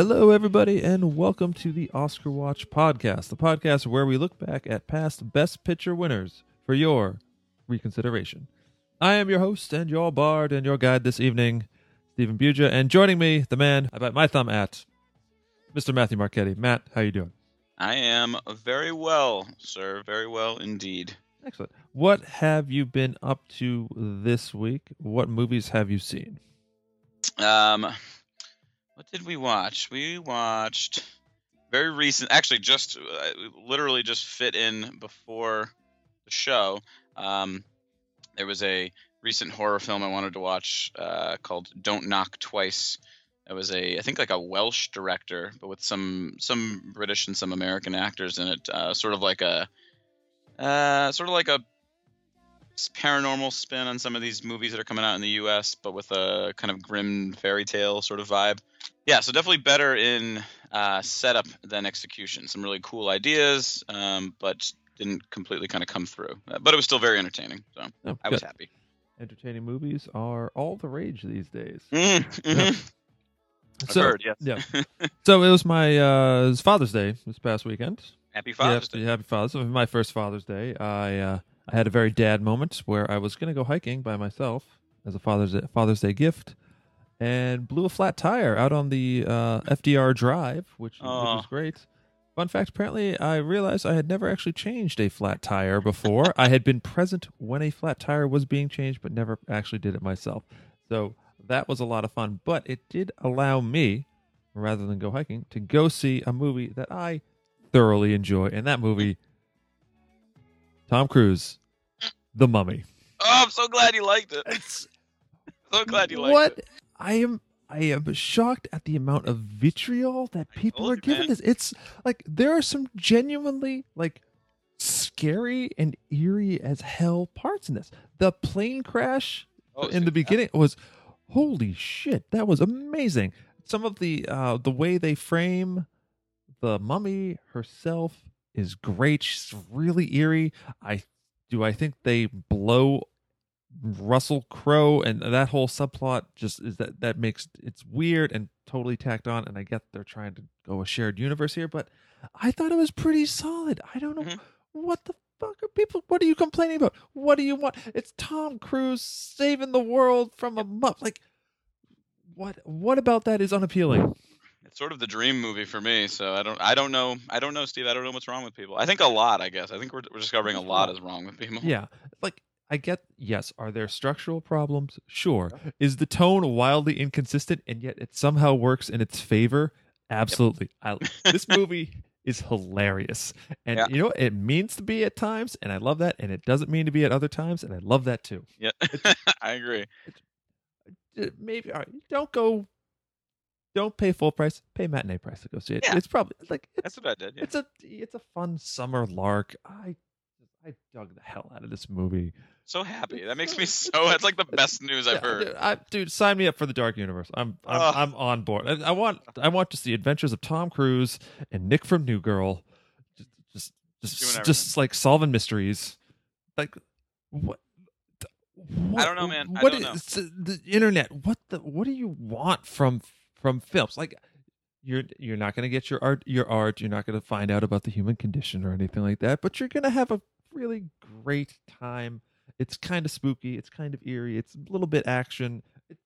Hello, everybody, and welcome to the Oscar Watch podcast, the podcast where we look back at past Best Picture winners for your reconsideration. I am your host and your bard and your guide this evening, Stephen Buja, and joining me, the man I bite my thumb at, Mr. Matthew Marchetti. Matt, how you doing? I am very well, sir. Very well indeed. Excellent. What have you been up to this week? What movies have you seen? Um, what did we watch? We watched very recent, actually, just uh, literally just fit in before the show. Um, there was a recent horror film I wanted to watch uh, called "Don't Knock Twice." It was a, I think, like a Welsh director, but with some some British and some American actors in it. Uh, sort of like a, uh, sort of like a paranormal spin on some of these movies that are coming out in the U.S., but with a kind of grim fairy tale sort of vibe. Yeah, so definitely better in uh, setup than execution. Some really cool ideas, um, but didn't completely kind of come through. Uh, but it was still very entertaining, so Oh, I was good. happy. Entertaining movies are all the rage these days. Mm, mhm. I've So- heard, yes. Yeah. so it was my uh, it was Father's Day this past weekend. Happy Father's yeah, Day. Happy Father's Day. My first Father's Day. I uh, I had a very dad moment where I was going to go hiking by myself as a Father's Day, Father's Day gift, and blew a flat tire out on the uh, FDR Drive, which, which Aw. was great. Fun fact: Apparently, I realized I had never actually changed a flat tire before. I had been present when a flat tire was being changed, but never actually did it myself. So that was a lot of fun. But it did allow me, rather than go hiking, to go see a movie that I thoroughly enjoy, and that movie, Tom Cruise, The Mummy. Oh, I'm so glad you liked it. It's So glad you liked what it. I am. I am shocked at the amount of vitriol that people are you, giving man. this. It's like there are some genuinely like scary and eerie as hell parts in this. The plane crash Oh, in the beginning was holy shit. That was amazing. Some of the uh the way they frame the mummy herself is great. She's really eerie. I do I think they blow Russell Crowe and that whole subplot just is that that makes it's weird and totally tacked on and I get they're trying to go a shared universe here but I thought it was pretty solid. I don't know Mhm. what the fuck are people what are you complaining about? What do you want? It's Tom Cruise saving the world from a mup like what what about that is unappealing? It's sort of the dream movie for me. So I don't, I don't know, I don't know, Steve. I don't know what's wrong with people. I think a lot. I guess. I think we're, we're discovering a lot is wrong with people. Yeah. Like I get yes, are there structural problems? Sure. Is the tone wildly inconsistent and yet it somehow works in its favor? Absolutely. I, this movie is hilarious. And Yeah. you know, it means to be at times and I love that and it doesn't mean to be at other times and I love that too. Yeah, I agree. Uh, Maybe all right, don't go don't pay full price, pay matinee price to go see it. Yeah. It's probably like it's That's what I did. Yeah. it's a it's a fun summer lark. I I dug the hell out of this movie. So happy. That makes me so. That's like the best news I've heard. Dude, I, dude, sign me up for the Dark Universe. I'm I'm, Ugh. I'm on board. I, I want I want to see adventures of Tom Cruise and Nick from New Girl, just just just, just like solving mysteries. Like what? what I don't know, man. I what don't know. the internet? What the? What do you want from from films? Like you're you're not going to get your art your art. You're not going to find out about the human condition or anything like that. But you're going to have a really great time. It's kind of spooky. It's kind of eerie. It's a little bit action. It,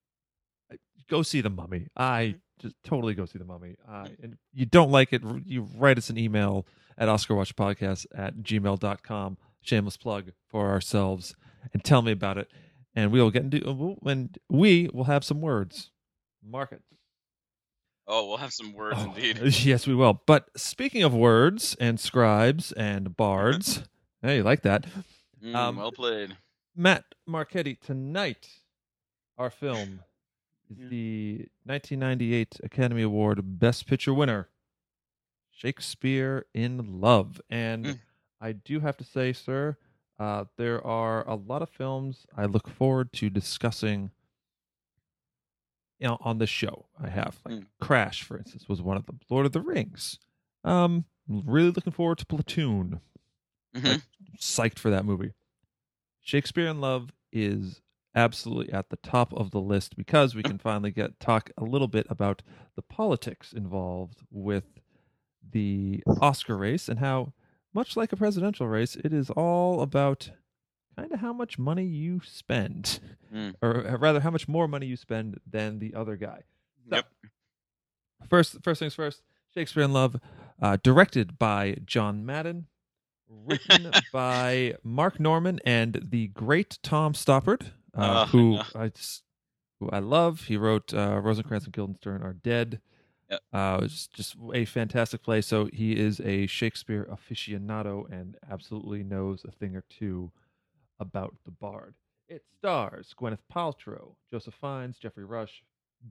I- go see the Mummy. I just totally go see the Mummy. Uh, and you don't like it, you write us an email at OscarWatchPodcast at gmail.com. Shameless plug for ourselves and tell me about it. And we will get into and we will have some words. Mark it. Oh, we'll have some words Oh, indeed. Yes, we will. But speaking of words and scribes and bards, hey, you like that? Mm, um, well played. Matt Marchetti, tonight our film is Yeah. the 1998 Academy Award Best Picture winner, Shakespeare in Love. And Mm. I do have to say, sir, uh, there are a lot of films I look forward to discussing you know, on the show. I have like Mm. Crash, for instance, was one of them. Lord of the Rings. Um, really looking forward to Platoon Mhm. psyched for that movie. Shakespeare in Love is absolutely at the top of the list because we can finally get talk a little bit about the politics involved with the Oscar race and how much like a presidential race, it is all about kind of how much money you spend, Mm. or uh, rather, how much more money you spend than the other guy. So, Yep. First, first things first. Shakespeare in Love, uh, directed by John Madden, written by Marc Norman and the great Tom Stoppard, uh, Oh, who. I just, who I love. He wrote uh, Rosencrantz and Guildenstern are dead. Yep. Uh, it's just a fantastic play. So he is a Shakespeare aficionado and absolutely knows a thing or two about the Bard. It stars Gwyneth Paltrow, Joseph Fiennes, Geoffrey Rush,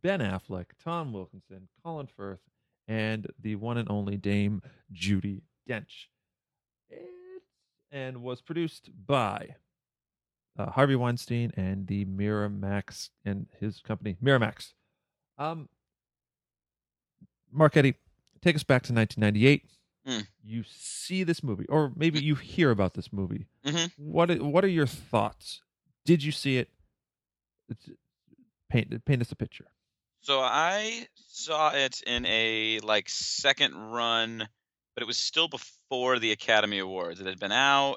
Ben Affleck, Tom Wilkinson, Colin Firth, and the one and only Dame Judi Dench. And was produced by uh, Harvey Weinstein and the Miramax and his company Miramax. Um, Marchetti, take us back to 1998. Hmm. You see this movie, or maybe you hear about this movie. Mhm. What are- What are your thoughts? Did you see it? It's, paint paint us a picture. So I saw it in a like second run, but it was still before the Academy Awards. It had been out.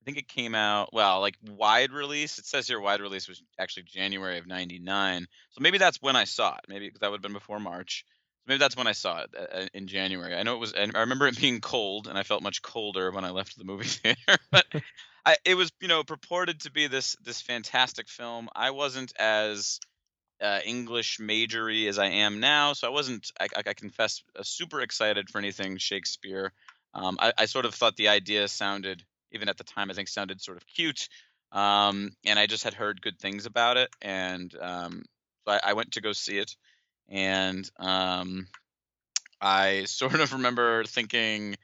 I think it came out well, like wide release. It says here wide release was actually January of '99. So maybe that's when I saw it. Maybe that would have been before March. Maybe that's when I saw it uh, in January. I know it was. And I remember it being cold, and I felt much colder when I left the movie theater. but I, it was, you know, purported to be this this fantastic film. I wasn't as uh, English majory as I am now, so I wasn't. I, I, confess, uh, super excited for anything Shakespeare. Um, I, I sort of thought the idea sounded, even at the time, I think sounded sort of cute, um, and I just had heard good things about it, and um, so I, I went to go see it, and um, I sort of remember thinking,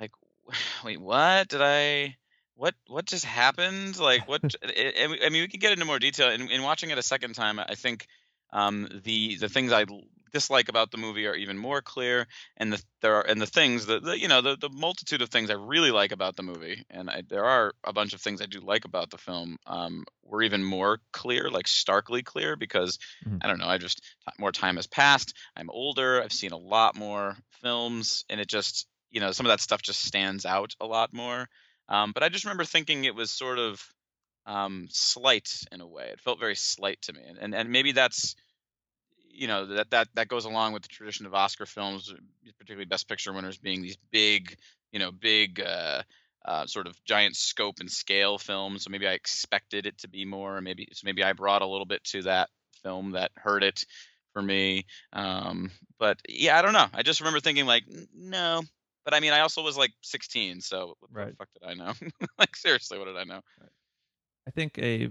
like, wait, what did I? What what just happened like what I, I mean we can get into more detail in, in watching it a second time i think um, the the things I dislike about the movie are even more clear and the there are and the things that the, you know the, the multitude of things i really like about the movie and I, there are a bunch of things i do like about the film um, were even more clear like starkly clear because Mhm. i don't know i just more time has passed i'm older i've seen a lot more films and it just you know some of that stuff just stands out a lot more um, but I just remember thinking it was sort of um, slight in a way. It felt very slight to me, and and, and maybe that's you know that that that goes along with the tradition of Oscar films, particularly Best Picture winners being these big, you know, big uh, uh, sort of giant scope and scale films. So maybe I expected it to be more, or maybe so maybe I brought a little bit to that film that hurt it for me. Um, but yeah, I don't know. I just remember thinking like, no. But I mean, I also was like 16, so what Right. the fuck did I know? like seriously, what did I know? I think a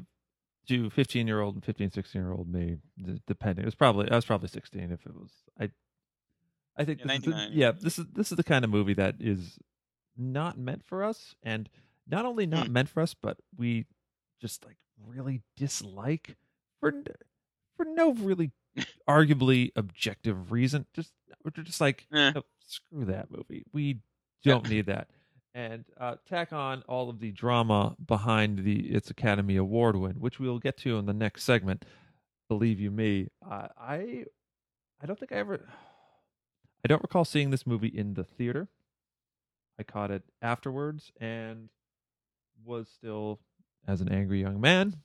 to 15 year old and 15, 16 year old me, d- depending, it was probably I was probably 16 if it was. I I think Yeah, this the, yeah, this is this is the kind of movie that is not meant for us, and not only not Hmm. meant for us, but we just like really dislike for for no really arguably objective reason. Just we're just like Eh. no, screw that movie. We don't need that. And uh, tack on all of the drama behind the its Academy Award win, which we will get to in the next segment. Believe you me, uh, I I don't think I ever I don't recall seeing this movie in the theater. I caught it afterwards and was still as an angry young man,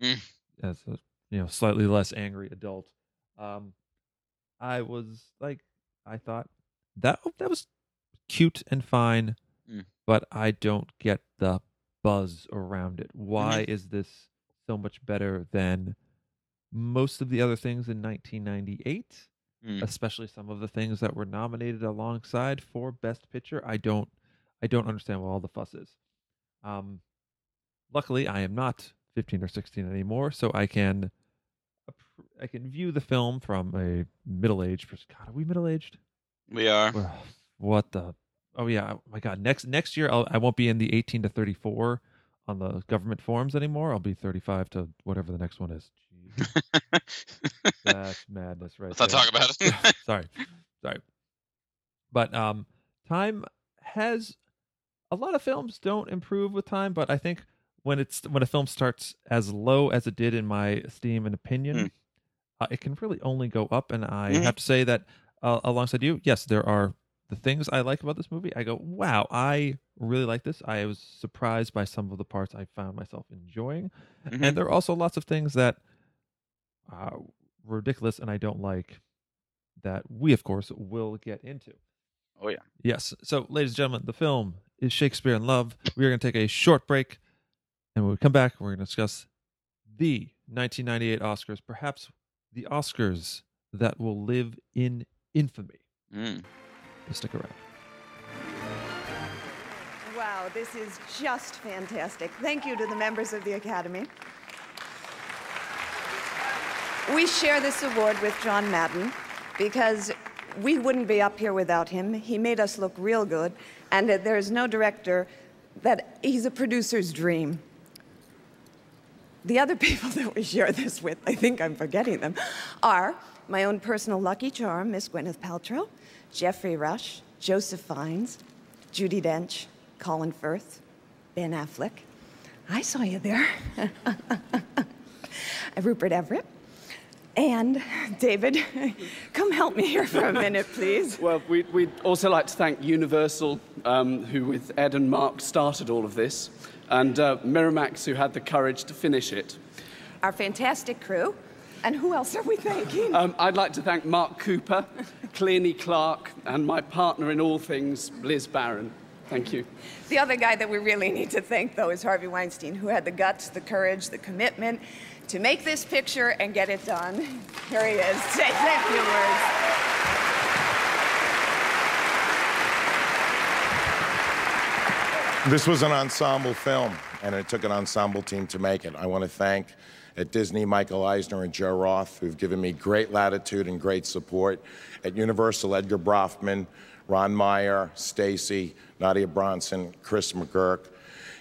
Mm. as a you know slightly less angry adult. Um, I was like, I thought that that was cute and fine, Mm. but I don't get the buzz around it. Why is this so much better than most of the other things in 1998? Mm. especially some of the things that were nominated alongside for best picture i don't i don't understand what all the fuss is um luckily i am not 15 or 16 anymore so i can i can view the film from a middle-aged pers- god are we middle-aged We are. What the oh yeah oh my god next next year I'll, i won't be in the 18 to 34 on the government forms anymore i'll be 35 to whatever the next one is that's madness right Let's not talk about it. sorry sorry but um time has a lot of films don't improve with time but i think when it's when a film starts as low as it did in my esteem and opinion, Mm. Uh, it can really only go up. And I Mhm. have to say that uh, alongside you, yes, there are the things I like about this movie. I go, wow, I really like this. I was surprised by some of the parts I found myself enjoying, Mhm. and there are also lots of things that uh, were ridiculous and I don't like. That we, of course, will get into. Oh yeah. Yes. So, ladies and gentlemen, the film is Shakespeare in Love. We are going to take a short break. And when we come back, we're going to discuss the 1998 Oscars, perhaps the Oscars that will live in infamy. Mm. So stick around. Wow, this is just fantastic. Thank you to the members of the Academy. We share this award with John Madden because we wouldn't be up here without him. He made us look real good, and there is no director that he's a producer's dream. The other people that we share this with, I think I'm forgetting them, are my own personal lucky charm, Miss Gwyneth Paltrow, Geoffrey Rush, Joseph Fiennes, Judi Dench, Colin Firth, Ben Affleck. I saw you there. Rupert Everett. And David, come help me here for a minute, please. Well, we, we'd also like to thank Universal, um, who with Ed and Mark started all of this, and uh, Miramax, who had the courage to finish it. Our fantastic crew. And who else are we thanking? Um, I'd like to thank Mark Cooper, Cleany Clark, and my partner in all things, Liz Barron. Thank you. The other guy that we really need to thank, though, is Harvey Weinstein, who had the guts, the courage, the commitment to make this picture and get it done. Here he is. Say thank you words. This was an ensemble film, and it took an ensemble team to make it. I want to thank at Disney Michael Eisner and Joe Roth, who've given me great latitude and great support. At Universal, Edgar Bronfman, Ron Meyer, Stacy, Nadia Bronson, Chris McGurk.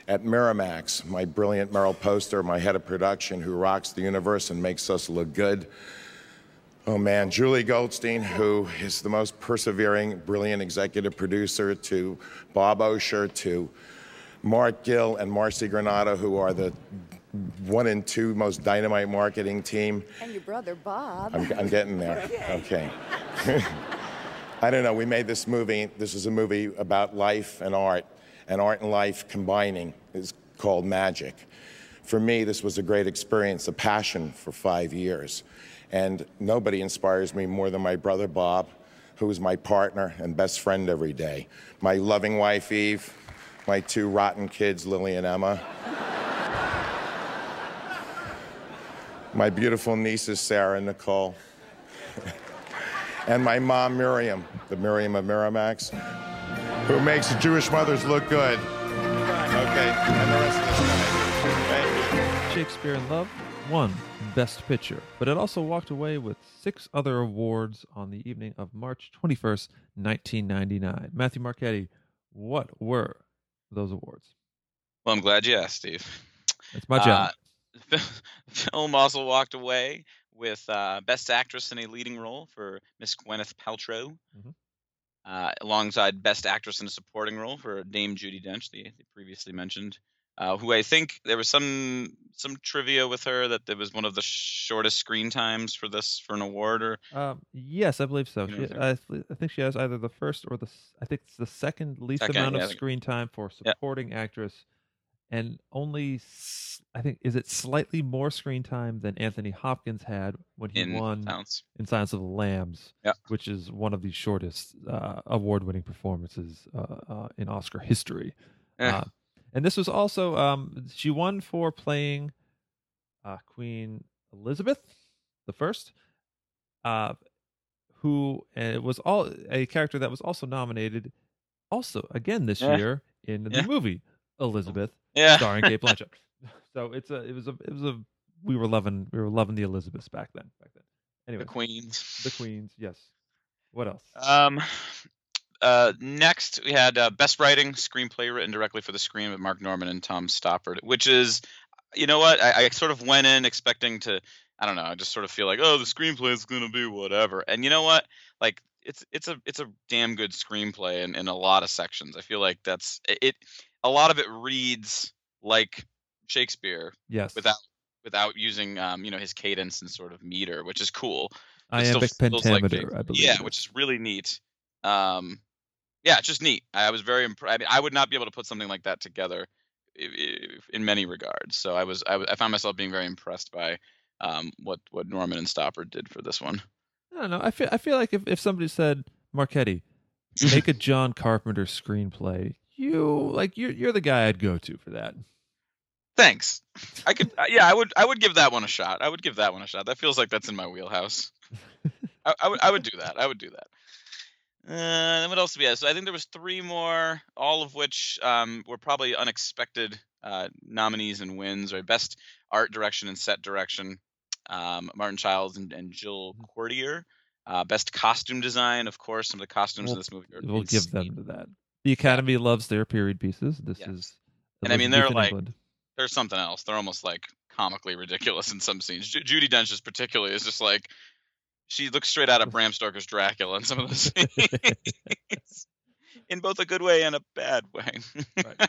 At Miramax, my brilliant Meryl Poster, my head of production, who rocks the universe and makes us look good. Oh man, Julie Goldstein, who is the most persevering, brilliant executive producer, to Bob Osher, to Mark Gill and Marcy Granata, who are the one and two most dynamite marketing team. And your brother, Bob. I'm, I'm getting there. Okay. I don't know. We made this movie. This is a movie about life and art, and art and life combining is called magic. For me, this was a great experience, a passion for five years. And nobody inspires me more than my brother Bob, who is my partner and best friend every day. My loving wife Eve, my two rotten kids, Lily and Emma. my beautiful nieces, Sarah and Nicole. and my mom, Miriam, the Miriam of Miramax, who makes Jewish mothers look good. Okay, and the rest of. Shakespeare in Love won Best Picture, but it also walked away with six other awards on the evening of March 21st, 1999. Matthew Marchetti, what were those awards? Well, I'm glad you asked, Steve. It's my job. Uh, film also walked away with uh, Best Actress in a Leading Role for Miss Gwyneth Paltrow, Mhm. uh, alongside Best Actress in a Supporting Role for Dame Judi Dench, the, the previously mentioned, uh, who I think there was some some trivia with her that there was one of the shortest screen times for this for an award or Um, yes, I believe so. You She, I, I think she has either the first or the i think it's the second least Second, amount yeah, of screen time for Yeah. supporting actress, and only i think is it slightly more screen time than Anthony Hopkins had when he in won Sounds. in Silence of the Lambs, Yeah. which is one of the shortest uh, award-winning performances uh, uh, in Oscar history. And this was also um, she won for playing uh, Queen Elizabeth the First, uh, who uh, was all a character that was also nominated, also again this Yeah. year in the Yeah. movie Elizabeth, yeah. starring Cate Blanchett. so it's a it was a it was a we were loving we were loving the Elizabeths back then back then. Anyway, The Queens. the queens, yes. What else? Um, uh, next we had uh, best writing screenplay written directly for the screen with Marc Norman and Tom Stoppard, which is, you know what, I, I sort of went in expecting to, I don't know, I just sort of feel like, oh, the screenplay is gonna be whatever, and you know what, like it's it's a it's a damn good screenplay in, in a lot of sections. I feel like that's it. A lot of it reads like Shakespeare Yes. without without using um, you know his cadence and sort of meter, which is cool. Iambic like pentameter, Shakespeare. I believe. Yeah, which is. is really neat. Um, yeah, it's just neat. I was very impressed. I mean, I would not be able to put something like that together in many regards. So I was, I, was- I found myself being very impressed by um, what what Norman and Stoppard did for this one. I don't know. I feel I feel like if, if somebody said Marchetti, make a John Carpenter screenplay, you like you're you're the guy I'd go to for that. Thanks. I could, uh, yeah, I would, I would give that one a shot. I would give that one a shot. That feels like that's in my wheelhouse. I, I would, I would do that. I would do that. Uh, then what else do we have? So I think there was three more, all of which um, were probably unexpected uh, nominees and wins. Or best art direction and set direction, um, Martin Childs and, and Jill Quertier. Uh, best costume design, of course, some of the costumes We'll- in this movie are We'll give them to that. The Academy loves their period pieces. This Yes. is And I mean, they're like- England. There's something else. They're almost like comically ridiculous in some scenes. Ju- Judi Dench is particularly is just like she looks straight out of Bram Stoker's Dracula in some of those scenes, in both a good way and a bad way. Right. uh,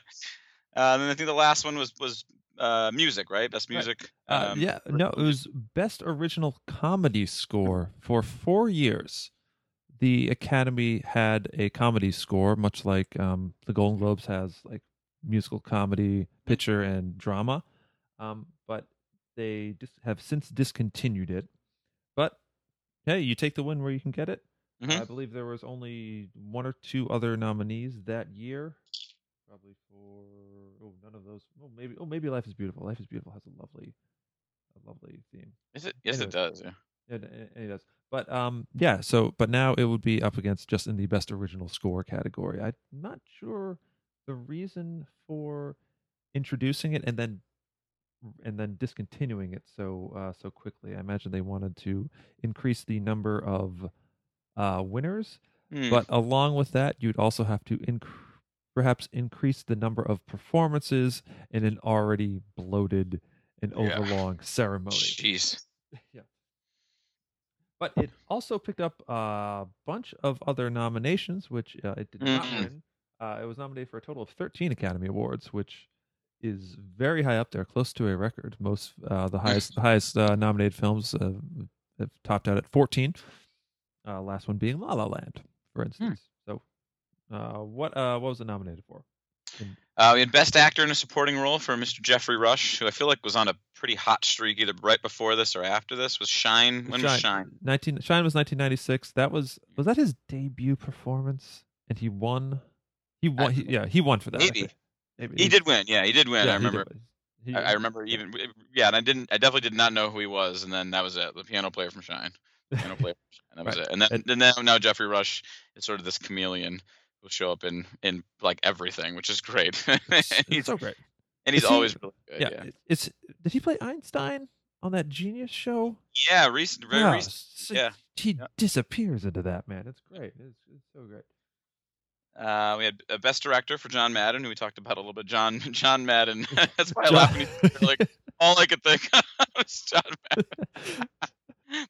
and then I think the last one was was uh, music, right? Best Right. music. Uh, um, yeah, no, it was best original comedy score for four years. The Academy had a comedy score, much like um, the Golden Globes has like musical comedy, picture, and drama. Um, but they just have since discontinued it. Hey, you take the win where you can get it. Mhm. I believe there was only one or two other nominees that year. Probably for oh none of those. Oh maybe oh maybe Life is Beautiful. Life is Beautiful has a lovely, a lovely theme. Is it? Yes, it does. Yeah. Yeah, it, it does. But um, yeah. So, but now it would be up against just in the best original score category. I'm not sure the reason for introducing it and then and then discontinuing it so uh, so quickly. I imagine they wanted to increase the number of uh, winners, Hmm. but along with that, you'd also have to inc- perhaps increase the number of performances in an already bloated and Yeah. overlong ceremony. Jeez. yeah. But it also picked up a bunch of other nominations, which uh, it did not Mhm. win. Uh, it was nominated for a total of 13 Academy Awards, which is very high up there, close to a record. Most uh, the highest the highest uh, nominated films uh, have topped out at 14. Uh, last one being La La Land, for instance. So, uh, what uh, what was it nominated for? In- Uh, we had Best Actor in a Supporting Role for Mr. Geoffrey Rush, who I feel like was on a pretty hot streak either right before this or after this. Was Shine? When was Shine? 19 Shine was 1996. That was was that his debut performance, and he won. He won. He, yeah, he won for that. Maybe. Maybe He did win. Yeah, he did win. yeah, I remember. He- I, I remember even. Yeah, and I didn't. I definitely did not know who he was, and then that was it. The piano player from Shine. Piano player from Shine. That was Right. it. And then, And- and now, now Geoffrey Rush is sort of this chameleon who'll show up in in like everything, which is great. and it's, so great. and he's Is he- always really good. Yeah, Yeah. it's. Did he play Einstein on that Genius show? Yeah. Recent. Very Yeah, recent. s- yeah, He yeah. disappears into that man. It's great. It's, it's so great. Uh, we had a best director for John Madden, who we talked about a little bit. John John Madden. That's why I laugh when you like all I could think of was John Madden.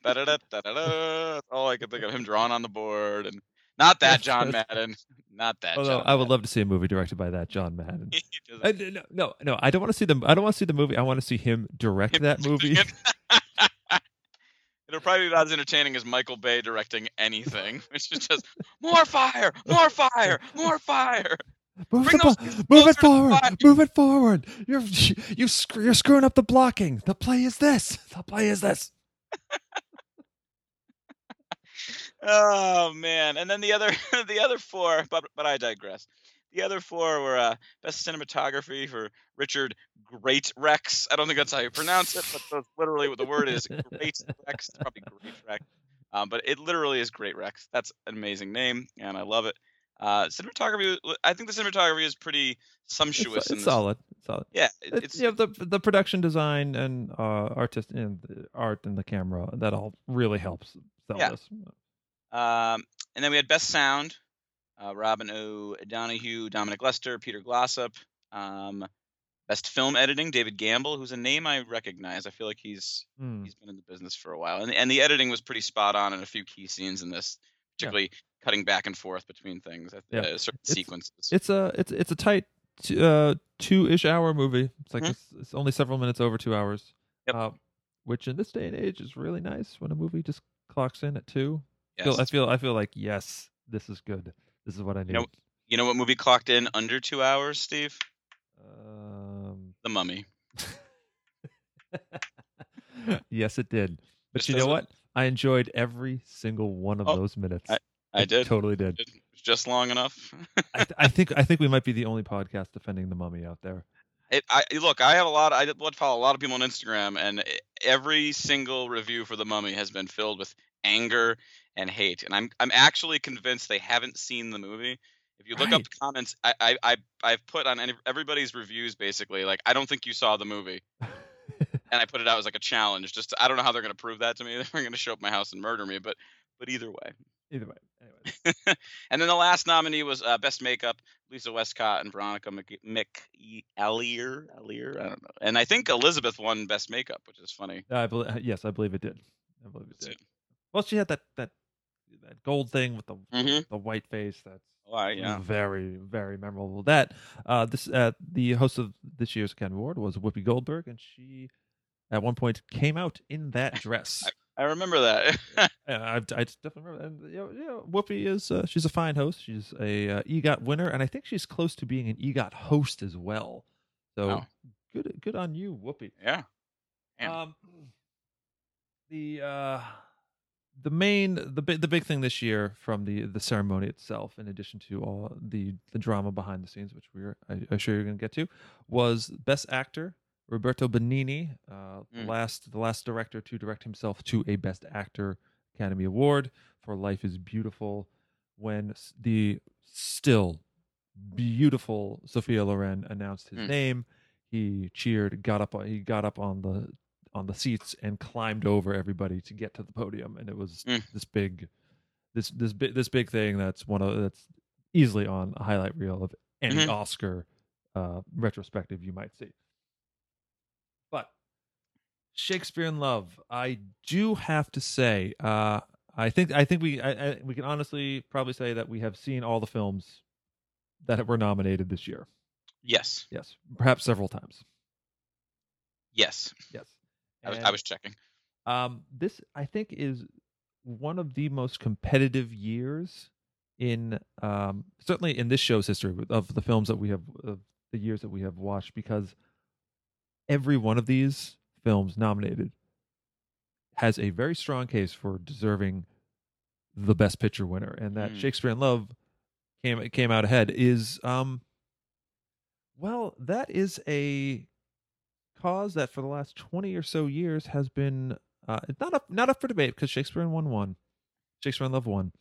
Da-da-da, da-da-da. That's all I could think of him drawn on the board, and not that John Madden, not that. Although John I would love to see a movie directed by that John Madden. I, no, no, no. I don't want to see the. I don't want to see the movie. I want to see him direct that movie. It'll probably be about as entertaining as Michael Bay directing anything, which is just more fire, more fire, more fire. Move, Bring the those move it forward. Move it forward. You're you sc- you're screwing up the blocking. The play is this. The play is this. Oh man! And then the other the other four, but but I digress. The other four were uh, best cinematography for Richard Greatrex. I don't think that's how you pronounce it, but that's literally what the word is. Great Rex. It's probably Great Rex, um, but it literally is Great Rex. That's an amazing name, and I love it. Uh, cinematography. I think the cinematography is pretty sumptuous. in it's solid. It's solid. Yeah, it- It's, it's you have the the production design and uh artist and the art and the camera that all really helps sell Yeah. this. Um, and then we had Best Sound, uh, Robin O. Donahue, Dominic Lester, Peter Glossop. Um, Best Film Editing, David Gamble, who's a name I recognize. I feel like he's Hmm. he's been in the business for a while, and and the editing was pretty spot on in a few key scenes in this, Yeah. particularly cutting back and forth between things, uh, Yeah. certain It's- sequences. It's a it's it's a tight t- uh, two-ish hour movie. It's like Mhm. it's, it's only several minutes over two hours. Yep. Uh, which in this day and age is really nice when a movie just clocks in at two. Yes. Feel, I feel I feel like yes, this is good. This is what I need. know- you know what movie clocked in under two hours, Steve? um, The Mummy. yes, it did. But Just you know what? I enjoyed every single one of Oh, those minutes. I did. Totally did. Just long enough. I, th- I think I think we might be the only podcast defending the mummy out there. It, I look. I have a lot. I would follow a lot of people on Instagram, and every single review for the Mummy has been filled with anger and hate. And I'm I'm actually convinced they haven't seen the movie. If you look up Right. the comments, I I, I I've put on any, everybody's reviews basically like I don't think you saw the movie, and I put it out as like a challenge. Just I don't know how they're gonna prove that to me. They're gonna show up my house and murder me, but but either way. Either way, anyway. and then the last nominee was uh, Best Makeup, Lisa Westcott and Veronica Mc- McEllier. Ellier, I don't know. And I think Elizabeth won Best Makeup, which is funny. I believe yes, I believe it did. I believe it did. Well, she had that that that gold thing with the Mhm. the white face. That's Why, yeah. very very memorable. That uh, this uh, the host of this year's Academy Award was Whoopi Goldberg, and she at one point came out in that dress. I remember that. Yeah, I, I definitely remember. And you know, you know, Whoopi is uh, she's a fine host. She's a uh, EGOT winner, and I think she's close to being an EGOT host as well. So Wow. good, good on you, Whoopi. yeah. Damn. Um, the uh, the main the big the big thing this year from the the ceremony itself, in addition to all the the drama behind the scenes, which we're I, I'm sure you're going to get to, was best actor Roberto Benigni, uh, the Mm. last the last director to direct himself to a best actor Academy Award for Life Is Beautiful, when the still beautiful Sophia Loren announced his Mm. name. He cheered, got up, he got up on the on the seats and climbed over everybody to get to the podium, and it was Mm. this big, this this big this big thing that's one of that's easily on a highlight reel of any Mhm. Oscar uh, retrospective you might see. But Shakespeare in Love, I do have to say, uh, I think I think we I, I, we can honestly probably say that we have seen all the films that were nominated this year. Yes. Yes, perhaps several times. Yes. Yes, I was, I was checking. Um, this I think is one of the most competitive years in um, certainly in this show's history of the films that we have of the years that we have watched because every one of these films nominated has a very strong case for deserving the best picture winner and that Mm. Shakespeare in Love came came out ahead is um well that is a cause that for the last 20 or so years has been uh not up not up for debate because Shakespeare in one won Shakespeare in Love won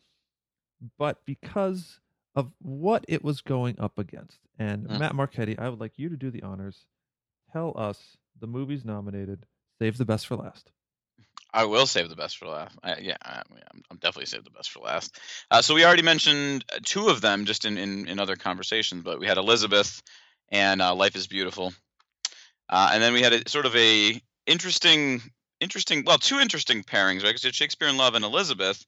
but because of what it was going up against and Mm. Matt Marchetti I would like you to do the honors tell us the movies nominated save the best for last I will save the best for last. I, yeah, I, I'm, I'm definitely save the best for last. Uh, so we already mentioned uh, two of them just in, in, in other conversations, but we had Elizabeth and uh, Life is Beautiful, uh, and then we had a sort of a interesting, interesting, well, two interesting pairings, right? Because you had Shakespeare in Love and Elizabeth,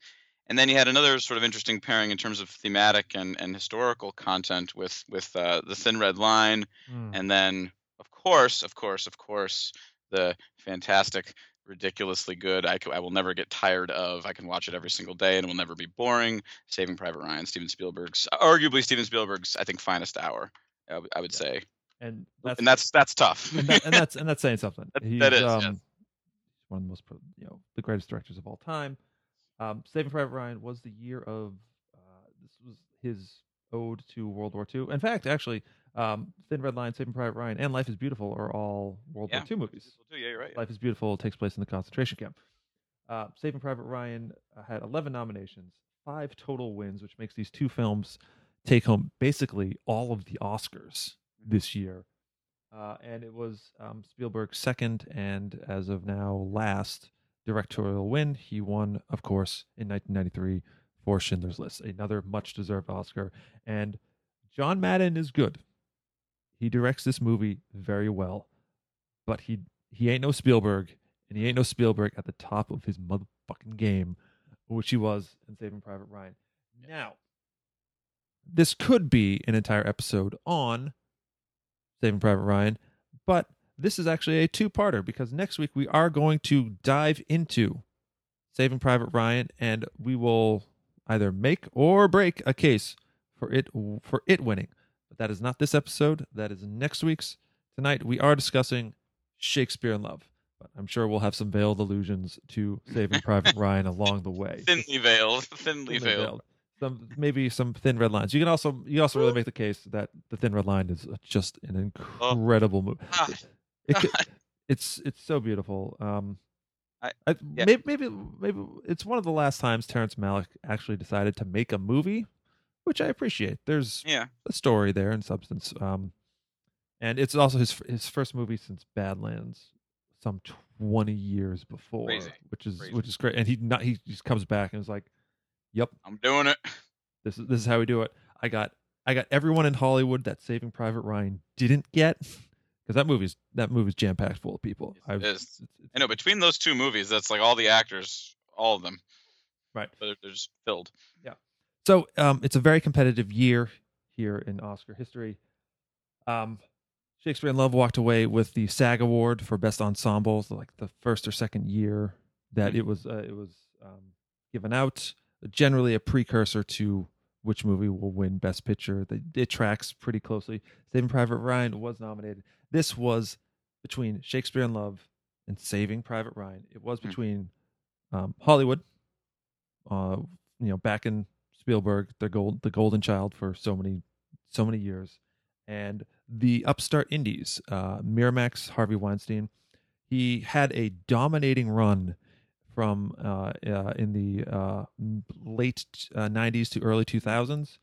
and then you had another sort of interesting pairing in terms of thematic and, and historical content with with uh, the Thin Red Line, and then of course, of course, of course, the fantastic, ridiculously good. I, I will never get tired of. I can watch it every single day and it will never be boring. Saving Private Ryan, Steven Spielberg's, arguably Steven Spielberg's, I think, finest hour. I would- I would Yeah. say, and that's and that's that's tough. and, that, and that's and that's saying something. That- He's, that is, um, yes. one of the most, you know, the greatest directors of all time. Um, Saving Private Ryan was the year of. Uh, this was his ode to World War II. In fact, actually, um, Thin Red Line, Saving Private Ryan, and Life Is Beautiful are all World Yeah. War II movies. yeah, you're right. Life is Beautiful takes place in the concentration camp. Uh, Saving Private Ryan uh, had 11 nominations, five total wins, which makes these two films take home basically all of the Oscars this year. Uh, and it was um, Spielberg's second and, as of now, last directorial win. He won, of course, in 1993 for Schindler's List, another much deserved Oscar. And John Madden is good. He directs this movie very well, but he he ain't no Spielberg, and he ain't no Spielberg at the top of his motherfucking game, which he was in Saving Private Ryan. Now, this could be an entire episode on Saving Private Ryan, but this is actually a two-parter because next week we are going to dive into Saving Private Ryan, and we will either make or break a case for it for it winning. But that is not this episode. That is next week's. Tonight we are discussing Shakespeare in Love, but I'm sure we'll have some veiled allusions to Saving Private Ryan along the way. Thinly veiled. Thinly Thinly veiled. veiled. Some maybe some thin red lines. You can also you also really make the case that the thin red line is just an incredible movie. God. It, God. it's it's so beautiful. Um, I- I, yeah. maybe maybe maybe it's one of the last times Terrence Malick actually decided to make a movie, which I appreciate. There's Yeah. a story there and substance. Um, and it's also his his first movie since Badlands, some twenty years before, Crazy. which is Crazy. which is great. And he not he just comes back and is like, "Yep, I'm doing it. this is this is how we do it." I got I got everyone in Hollywood that Saving Private Ryan didn't get because that movie's that movie's jam packed full of people. Yes, I is. it's- it's- I know between those two movies, that's like all the actors, all of them. Right. But they're- they're just filled. Yeah. So um, it's a very competitive year here in Oscar history. Um, Shakespeare in Love walked away with the SAG Award for Best Ensemble, so like the first or second year that it was uh, it was um, given out. Generally, a precursor to which movie will win Best Picture. It tracks pretty closely. Saving Private Ryan was nominated. This was between Shakespeare in Love and Saving Private Ryan. It was Hmm. between um, Hollywood, uh, you know, back in Spielberg, the gold, the golden child for so many, so many years, and the upstart indies, uh, Miramax, Harvey Weinstein. He had a dominating run from uh, uh, in the uh, late uh, '90s to early 2000s.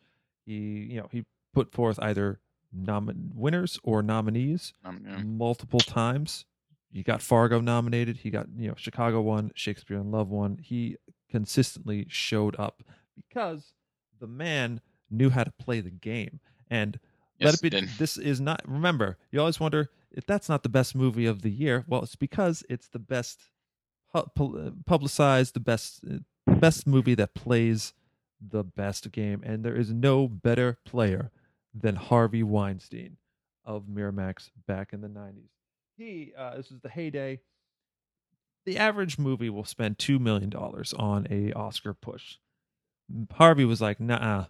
He, you know, he put forth either nom- winners or nominees Um, yeah. multiple times. He got Fargo nominated. He got you know Chicago one, Shakespeare in Love one. He consistently showed up because the man knew how to play the game. And Yes, let it be. This is not. Remember, you always wonder if that's not the best movie of the year. Well, it's because it's the best pu- pu- the best, the best movie that plays the best game, and there is no better player than Harvey Weinstein of Miramax back in the '90s. He, uh, this is the heyday. The average movie will spend two million dollars on a Oscar push. Harvey was like, "Nah,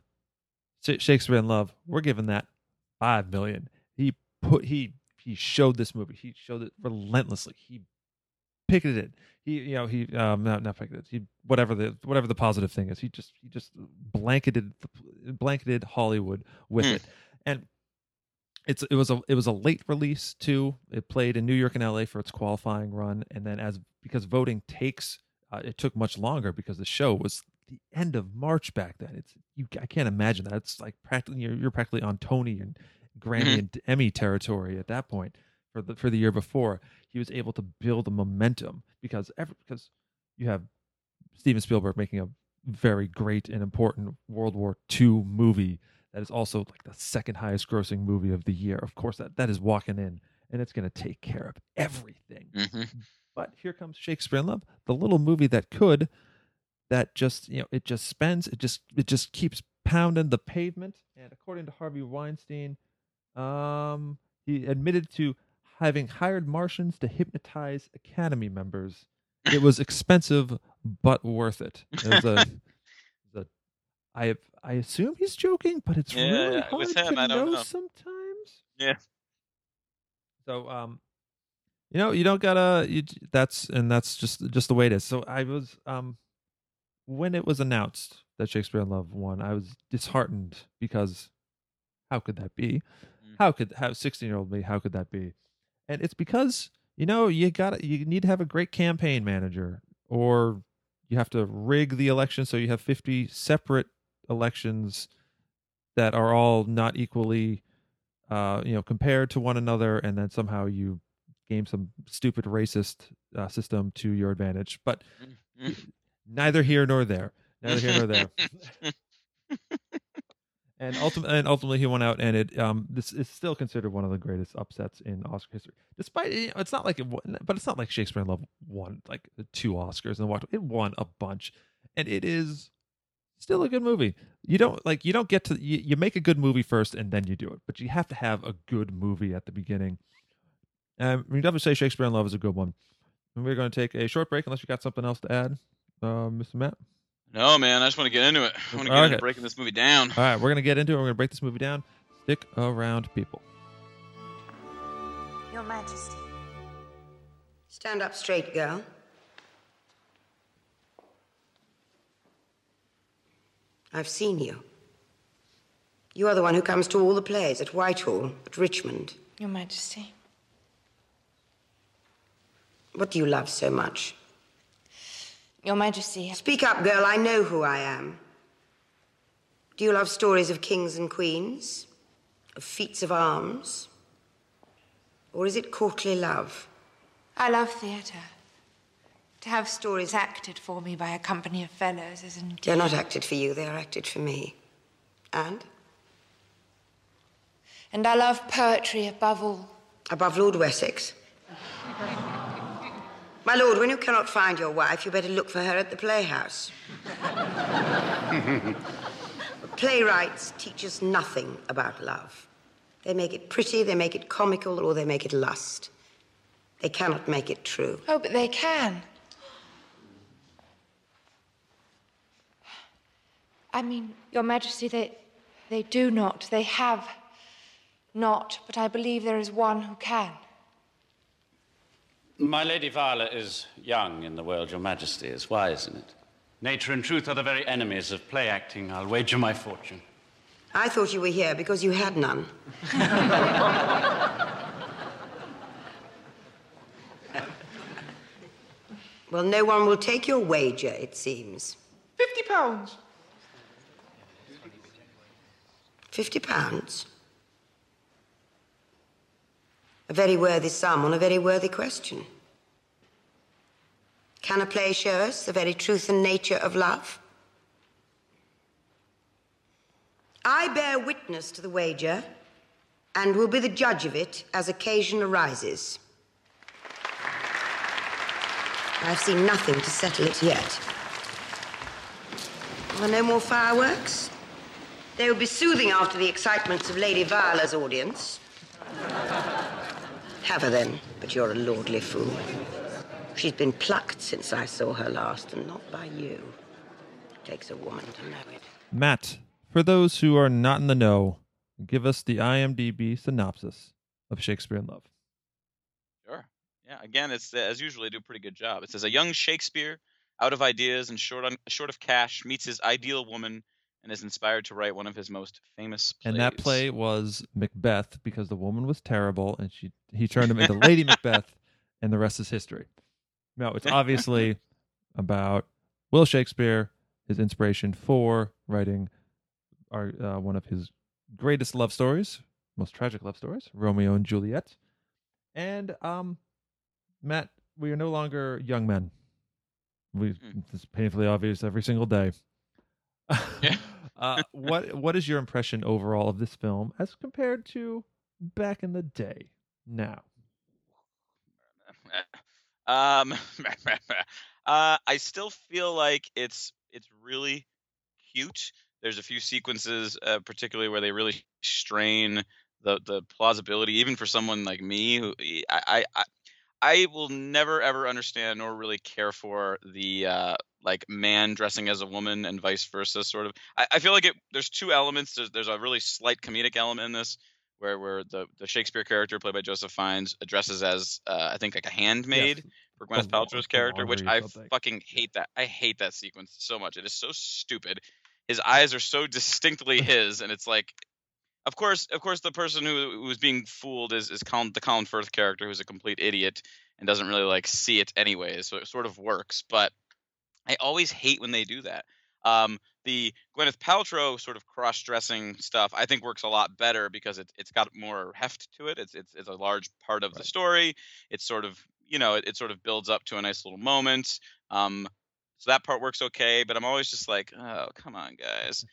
Shakespeare in Love, we're giving that five million. He put he he showed this movie. He showed it relentlessly. He picketed it. He you know he um not not picketed. He whatever the whatever the positive thing is. He just he just blanketed blanketed Hollywood with Hmm. it. And it's it was a it was a late release too. It played in New York and LA for its qualifying run, and then as because voting takes uh, it took much longer because the show was the end of March back then. It's you I can't imagine that. It's like practically you're, you're practically on Tony and Grammy Mhm. and Emmy territory at that point for the for the year before. He was able to build a momentum because every because you have Steven Spielberg making a very great and important World War II movie that is also like the second highest grossing movie of the year. Of course, that that is walking in and it's going to take care of everything. hmm But here comes Shakespeare in Love, the little movie that could, that just you know it just spends, it just it just keeps pounding the pavement. And according to Harvey Weinstein, um, he admitted to having hired Martians to hypnotize Academy members. It was expensive but worth it. It was a, a I I assume he's joking, but it's Yeah, really hard him, to I don't know know. sometimes. Yeah. So um, you know, you don't gotta. You, that's and that's just just the way it is. So I was um, when it was announced that Shakespeare in Love won, I was disheartened because how could that be? Mm. How could how sixteen year old me? How could that be? And it's because you know you got you need to have a great campaign manager, or you have to rig the election so you have fifty separate elections that are all not equally uh, you know, compared to one another, and then somehow you game some stupid racist uh, system to your advantage. But Mm. neither here nor there. Neither here nor there. and ultimately, and ultimately, he went out, and it um, this is still considered one of the greatest upsets in Oscar history. Despite you know, it's not like it, won, but it's not like Shakespeare in Love won like two Oscars and walked. It won a bunch, and it is still a good movie. You don't like you don't get to you, you make a good movie first and then you do it, but you have to have a good movie at the beginning. Um, we definitely say Shakespeare in Love is a good one. And we're going to take a short break unless you got something else to add, uh, Mr. Matt. No, man, I just want to get into it. I want to get Okay. into breaking this movie down. All right, we're going to get into it. We're going to break this movie down. Stick around, people. Your Majesty. Stand up straight, girl. I've seen you. You are the one who comes to all the plays at Whitehall, at Richmond. Your Majesty. What do you love so much? Your Majesty. Speak up, girl. I know who I am. Do you love stories of kings and queens? Of feats of arms? Or is it courtly love? I love theatre. To have stories acted for me by a company of fellows is indeed. They're not acted for you, they are acted for me. And? And I love poetry above all. Above Lord Wessex. My lord, when you cannot find your wife, you better look for her at the playhouse. Playwrights teach us nothing about love. They make it pretty, they make it comical, or they make it lust. They cannot make it true. Oh, but they can. I mean, Your Majesty, they, they do not. They have not. But I believe there is one who can. My Lady Viola is young in the world, Your Majesty is wise in it. Nature and truth are the very enemies of play acting. I'll wager my fortune. I thought you were here because you had none. well, no one will take your wager, it seems. Fifty pounds. Fifty pounds? A very worthy sum on a very worthy question. Can a play show us the very truth and nature of love? I bear witness to the wager and will be the judge of it as occasion arises. I've seen nothing to settle it yet. Are no more fireworks? They will be soothing after the excitements of Lady Viola's audience. Have her then, but you're a lordly fool. She's been plucked since I saw her last, and not by you. It Takes a woman to know it. Matt, for those who are not in the know, give us the IMDb synopsis of Shakespeare in Love. Sure. Yeah. Again, it's as usual. They do a pretty good job. It says a young Shakespeare, out of ideas and short on short of cash, meets his ideal woman and is inspired to write one of his most famous plays. And that play was Macbeth because the woman was terrible and she he turned him into Lady Macbeth and the rest is history. No, it's obviously about Will Shakespeare, his inspiration for writing our uh, one of his greatest love stories, most tragic love stories, Romeo and Juliet. And um Matt, we are no longer young men. We Hmm. it's painfully obvious every single day. Yeah. uh, what what is your impression overall of this film as compared to back in the day? Now, um, uh, I still feel like it's it's really cute. There's a few sequences, uh, particularly where they really strain the the plausibility, even for someone like me who I I I, will never ever understand nor really care for the uh, like man dressing as a woman and vice versa. Sort of, I, I feel like it. There's two elements. There's there's a really slight comedic element in this, where where the the Shakespeare character played by Joseph Fiennes addresses as uh, I think like a handmaid Yes. for Gwyneth Paltrow's character, which I fucking hate that. I hate that sequence so much. It is so stupid. His eyes are so distinctly his, and it's like, of course, of course, the person who, who was being fooled is is Colin, the Colin Firth character, who's a complete idiot and doesn't really like see it anyways. So it sort of works, but I always hate when they do that. Um, the Gwyneth Paltrow sort of cross-dressing stuff, I think, works a lot better because it's it's got more heft to it. It's it's, it's a large part of the story. It's sort of you know it, it sort of builds up to a nice little moment. Um, so that part works okay. But I'm always just like, oh come on, guys.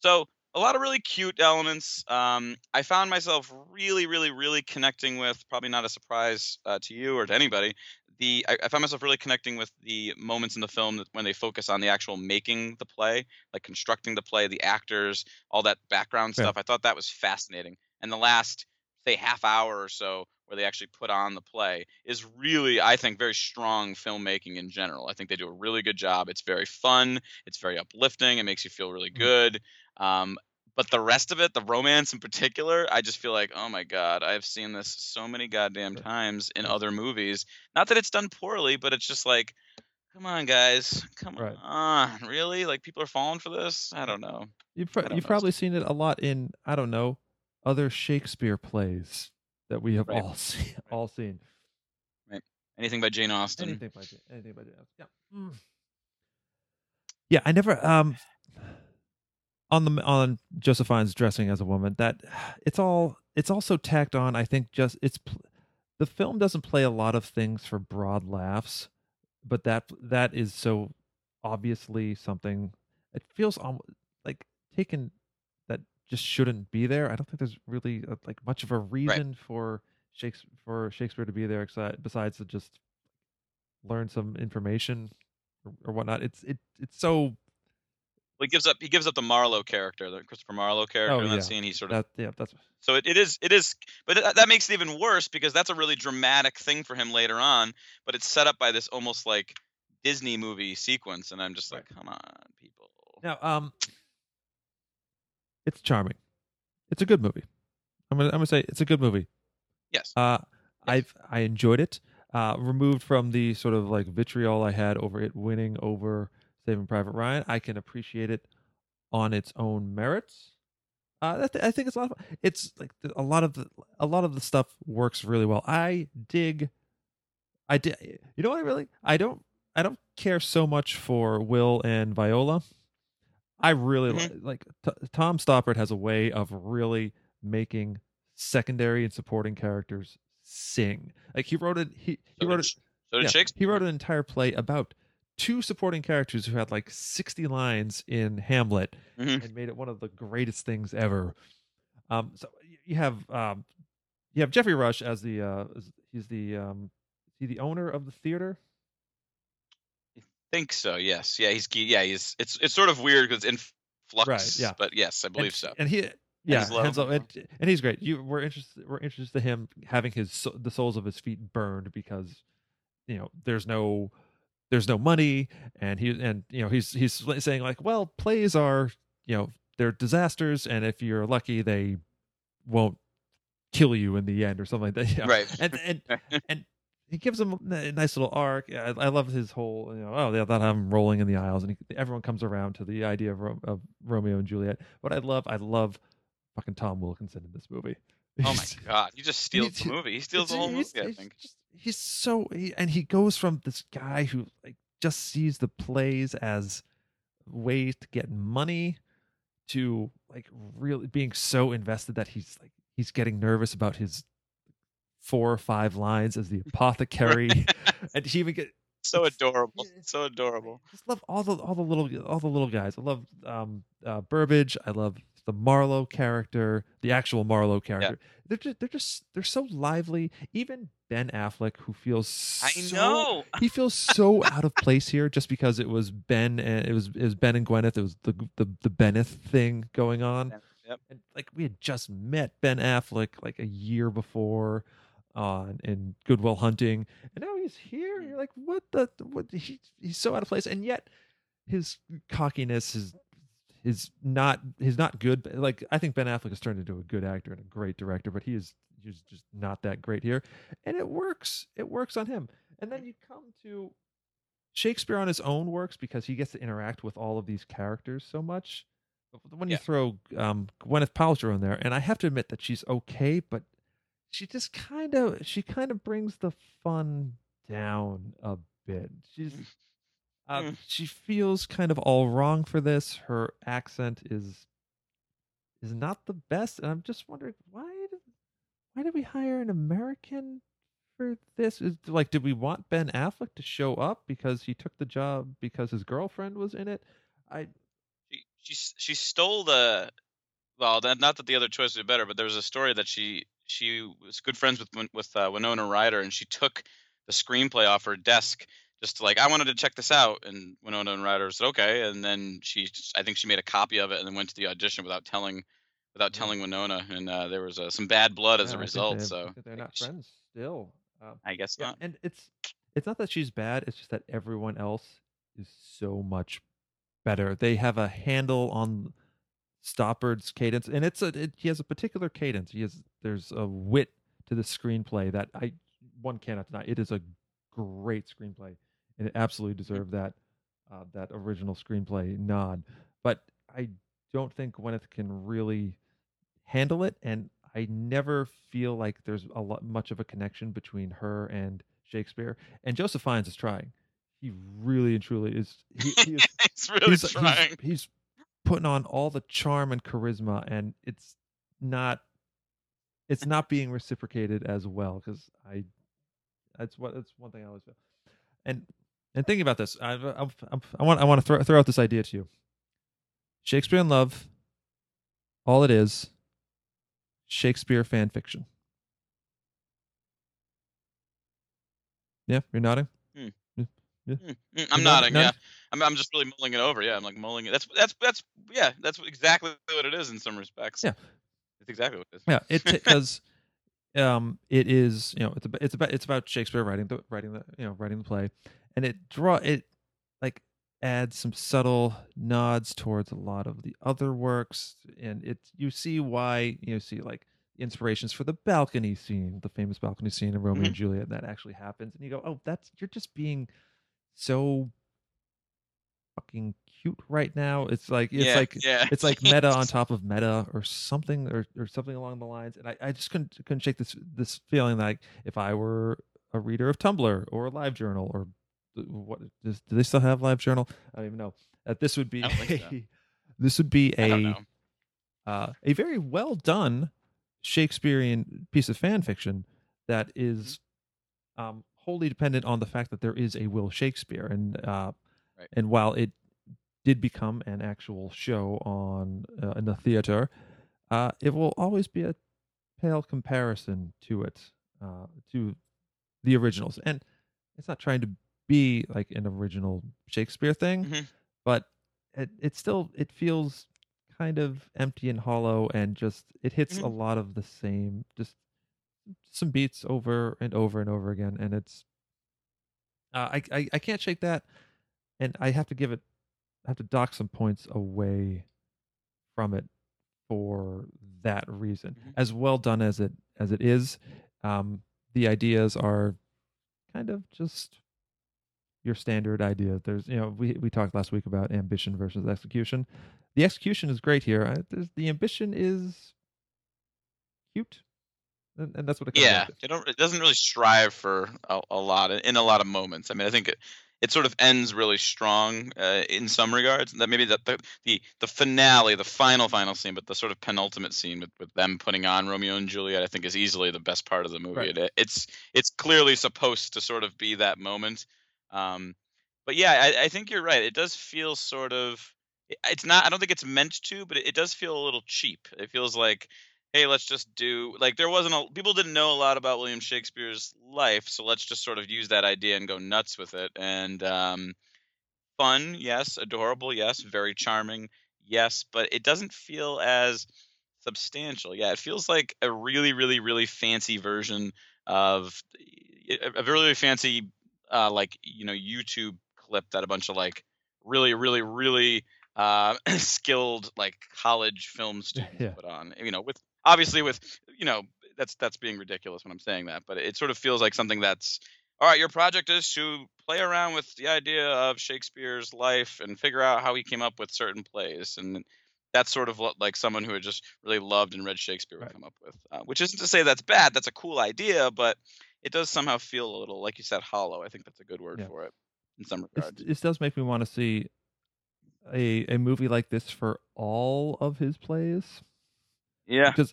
So a lot of really cute elements. Um, I found myself really, really, really connecting with. Probably not a surprise uh, to you or to anybody. The I, I find myself really connecting with the moments in the film that when they focus on the actual making the play, like constructing the play, the actors, all that background Yeah. stuff. I thought that was fascinating. And the last say half hour or so where they actually put on the play is really I think very strong filmmaking in general. I think they do a really good job. It's very fun, it's very uplifting, it makes you feel really Mhm. good. Um, but the rest of it, the romance in particular, I just feel like, oh my god, I've seen this so many goddamn times in other movies. Not that it's done poorly, but it's just like, come on, guys, come Right. on, really? Like people are falling for this? I don't know. You've, pro- don't you've know. probably seen it a lot in I don't know other Shakespeare plays that we have Right. all seen. All seen. Anything by Jane Austen? Anything by J- anything by Jane Austen. Yeah. Mm. Yeah, I never um on the on Joseph Fiennes dressing as a woman. That it's all it's also tacked on. I think just it's the film doesn't play a lot of things for broad laughs, but that that is so obviously something. It feels almost like taken that just shouldn't be there. I don't think there's really uh like much of a reason for Shakespeare for Shakespeare to be there besides to just learn some information or, or whatnot. It's it it's so he gives up. He gives up the Marlowe character, the Christopher Marlowe character Oh, in that yeah. scene. He sort of that yeah that's So it, it is it is but that, that makes it even worse because that's a really dramatic thing for him later on, but it's set up by this almost like Disney movie sequence and I'm just like, come on, people. now um it's charming. It's a good movie. I'm gonna I'm gonna say it's a good movie. Yes. Uh, Yes. I've I enjoyed it. Uh, removed from the sort of like vitriol I had over it winning over Saving Private Ryan, I can appreciate it on its own merits. Uh, I, th- I think it's a lot. Of, it's like a lot of the a lot of the stuff works really well. I dig. I did. You know what I really? I don't. I don't care so much for Will and Viola. I really Mhm. li- like T- Tom Stoppard has a way of really making secondary and supporting characters sing. Like he wrote it. He he So wrote it. So did yeah, Shakespeare. He wrote an entire play about two supporting characters who had like sixty lines in Hamlet Mhm. and made it one of the greatest things ever. Um, so you have um, you have Geoffrey Rush as the uh, he's the um, he the owner of the theater. I think so. Yes. Yeah. He's yeah. He's it's it's sort of weird because in flux. Right, yeah. But yes, I believe and, so. And he, yeah, he's lovable. Henslowe, and, and he's great. You we're interested. We're interested to him having his the soles of his feet burned because you know there's no there's no money, and he and you know he's he's saying like, well, plays are you know they're disasters, and if you're lucky, they won't kill you in the end or something like that. you know. Right. And and and he gives him a nice little arc. I, I love his whole, you know, oh, they thought him rolling in the aisles, and he, everyone comes around to the idea of, of Romeo and Juliet. What I love, I love fucking Tom Wilkinson in this movie. Oh my god, he just steals the movie. He steals the whole movie. I think. just- he's so, he, and he goes from this guy who like just sees the plays as ways to get money to like really being so invested that he's like he's getting nervous about his four or five lines as the apothecary and he even get So adorable. So adorable. I just love all the all the little all the little guys. I love um uh Burbage. I love the Marlowe character, the actual Marlowe character. They're just they're just they're so lively. Even Ben Affleck, who feels I so- know. he feels so out of place here, just because it was Ben and it was it was Ben and Gwyneth. It was the the the Benneth thing going on. Yep. And like we had just met Ben Affleck like a year before on in Good Will Hunting, and now he's here. Mm. You're like, what the what? He, he's so out of place, and yet his cockiness is is not he's not good. Like I think Ben Affleck has turned into a good actor and a great director, but he is he's just not that great here, and it works. It works on him. And then you come to Shakespeare on his own works because he gets to interact with all of these characters so much. When you throw um, Gwyneth Paltrow in there, and I have to admit that she's okay, but she just kind of she kind of brings the fun down a bit. She's uh, Mm. she feels kind of all wrong for this. Her accent is is not the best, and I'm just wondering why did why did we hire an American for this? Is like, did we want Ben Affleck to show up because he took the job because his girlfriend was in it? I She she she stole the. Well, not that the other choices are better, but there was a story that she she was good friends with with uh, Winona Ryder, and she took the screenplay off her desk just like I wanted to check this out, and Winona and Ryder said okay, and then she I think she made a copy of it and then went to the audition without telling without telling Winona, and uh, there was uh, some bad blood as Yeah, a result. they- So they're not guess- friends still. Um, I guess yeah, not. and it's it's not that she's bad. It's just that everyone else is so much better. They have a handle on Stoppard's cadence, and it's a it, he has a particular cadence. He has there's a wit to the screenplay that I one cannot deny. It is a great screenplay, and it absolutely deserved that uh, that original screenplay nod. But I don't think Gwyneth can really handle it, and I never feel like there's a lot much of a connection between her and Shakespeare. And Joseph Fiennes is trying. He really and truly is. He, he is He's really he's, trying. He's, he's putting on all the charm and charisma, and it's not. It's not being reciprocated as well because I. That's what. That's one thing I always feel. And and thinking about this, I I, I want I want to throw throw out this idea to you. Shakespeare in Love. All it is. Shakespeare fan fiction. Yeah, you're nodding. Hmm. Yeah. yeah. Mm, mm, You're I'm nodding- nodding. Yeah? I'm. I'm just really mulling it over. Yeah, I'm like mulling it. That's that's that's yeah. That's exactly what it is in some respects. Yeah. it's exactly what it is. Yeah, it because um it is you know it's about it's about it's about Shakespeare writing the writing the you know writing the play, and it draw it like adds some subtle nods towards a lot of the other works, and it you see why you see like inspirations for the balcony scene, the famous balcony scene in Romeo mm-hmm. and Juliet, that actually happens, and you go, oh, that's you're just being so fucking cute right now. It's like it's Yeah, like yeah. it's like meta on top of meta or something or, or something along the lines. And I, I just couldn't couldn't shake this this feeling like if I were a reader of Tumblr or a LiveJournal or what does, do they still have LiveJournal? I don't even know. That this would be so. a, this would be a uh, a very well done Shakespearean piece of fan fiction that is um, wholly dependent on the fact that there is a Will Shakespeare, and uh, Right. and while it did become an actual show on uh, in the theater, uh, it will always be a pale comparison to it, uh, to the originals, and it's not trying to be like an original Shakespeare thing, Mhm. but it it still it feels kind of empty and hollow and just it hits a Mhm. lot of the same just some beats over and over and over again and it's uh, I, I I can't shake that and I have to give it I have to dock some points away from it for that reason Mhm. as well done as it as it is um the ideas are kind of just your standard idea. There's, you know, we we talked last week about ambition versus execution. The execution is great here. I, the ambition is cute, and, and that's what it comes Yeah, to. it don't. It doesn't really strive for a, a lot in a lot of moments. I mean, I think it, it sort of ends really strong uh, in some regards. That maybe that the, the the finale, the final final scene, but the sort of penultimate scene with, with them putting on Romeo and Juliet, I think is easily the best part of the movie. Right. It, it's it's clearly supposed to sort of be that moment. Um, but yeah, I, I think you're right. It does feel sort of. It's not. I don't think it's meant to, but it, it does feel a little cheap. It feels like hey, let's just do like there wasn't a people didn't know a lot about William Shakespeare's life, so let's just sort of use that idea and go nuts with it. And um, fun, yes, adorable, yes, very charming, yes, but it doesn't feel as substantial. Yeah, it feels like a really, really, really fancy version of a a really fancy, uh, like you know, YouTube clip that a bunch of like really, really, really uh, skilled like college film students Yeah. put on. You know, with obviously with you know that's that's being ridiculous when I'm saying that, but it sort of feels like something that's all right. Your project is to play around with the idea of Shakespeare's life and figure out how he came up with certain plays, and that's sort of what like someone who had just really loved and read Shakespeare would Right. come up with. Uh, which isn't to say that's bad. That's a cool idea, but it does somehow feel a little, like you said, hollow. I think that's a good word Yeah. for it in some regards. this does make me want to see a a movie like this for all of his plays. Yeah. because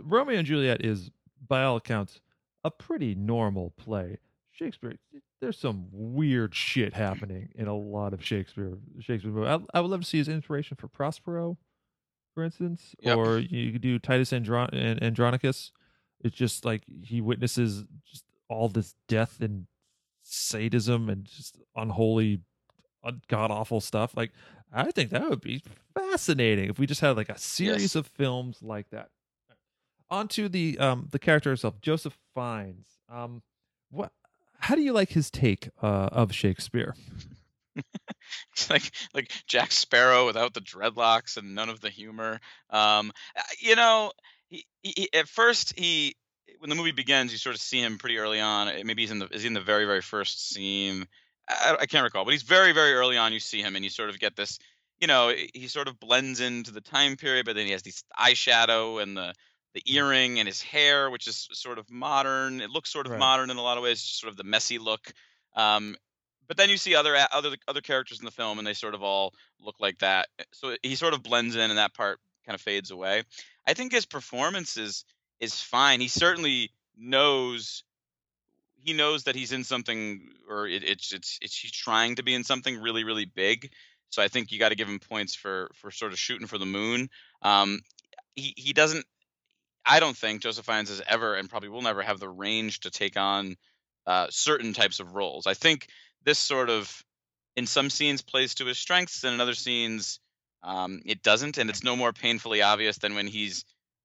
Romeo and Juliet is, by all accounts, a pretty normal play. Shakespeare, there's some weird shit happening in a lot of Shakespeare Shakespeare movies. I, I would love to see his inspiration for Prospero, for instance, Yep. or you could do Titus Andro- and Andronicus. It's just like he witnesses just all this death and sadism and just unholy, god awful stuff. Like, I think that would be fascinating if we just had like a series Yes. of films like that. On to the um the character herself, Joseph Fiennes. Um, what? How do you like his take uh, of Shakespeare? It's like like Jack Sparrow without the dreadlocks and none of the humor. Um, uh, you know, he, he, at first he when the movie begins, you sort of see him pretty early on. uh, Maybe he's in the is he in the very very first scene? I, I can't recall, but he's very very early on. You see him, and you sort of get this. You know, he sort of blends into the time period, but then he has these eyeshadow and the the earring and his hair, which is sort of modern. It looks sort of Right. modern in a lot of ways, just sort of the messy look. Um, but then you see other other other characters in the film, and they sort of all look like that. So he sort of blends in, and that part kind of fades away. I think his performance is is fine. He certainly knows he knows that he's in something, or it, it's it's it's he's trying to be in something really really big. So I think you got to give him points for for sort of shooting for the moon. Um, he he doesn't. I don't think Joseph Fiennes has ever and probably will never have the range to take on uh, certain types of roles. I think this sort of in some scenes plays to his strengths and in other scenes um, it doesn't and it's no more painfully obvious than when he's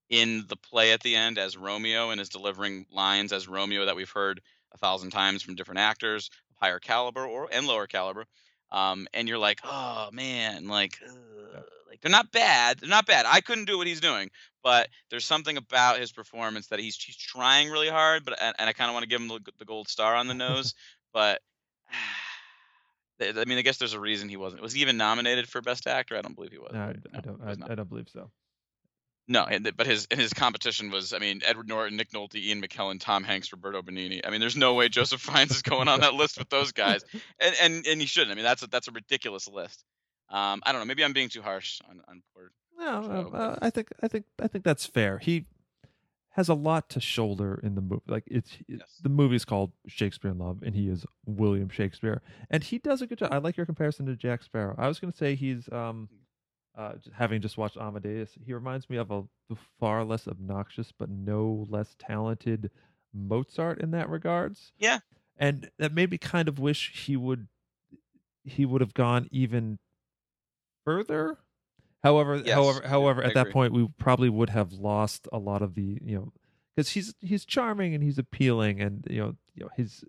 in the play at the end as romeo and is delivering lines as romeo that we've heard a thousand times from different actors of higher caliber or and lower caliber um, and you're like oh man like ugh. like they're not bad they're not bad i couldn't do what he's doing but there's something about his performance that he's he's trying really hard but and, and i kind of want to give him the, the gold star on the nose but I I mean, I guess there's a reason he wasn't. Was he even nominated for Best Actor? I don't believe he was. No, I, right? I don't. he was I. I don't believe so. No, and but his and his competition was, I mean, Edward Norton, Nick Nolte, Ian McKellen, Tom Hanks, Roberto Benigni. I mean, there's no way Joseph Fiennes is going on that list with those guys, and and and he shouldn't. I mean, that's a that's a ridiculous list. Um, I don't know. Maybe I'm being too harsh on on poor. No, Joe, uh, uh, I think I think I think that's fair. He has a lot to shoulder in the movie. Like it's it- Yes. the movie's called Shakespeare in Love, and he is William Shakespeare, and he does a good job. I like your comparison to Jack Sparrow. I was going to say he's um, uh, having just watched Amadeus. He reminds me of a far less obnoxious but no less talented Mozart in that regards. Yeah. and that made me kind of wish he would he would have gone even further. However, Yes, however, however, I at that point, we probably would have lost a lot of the you know because he's he's charming and he's appealing and you know you know he's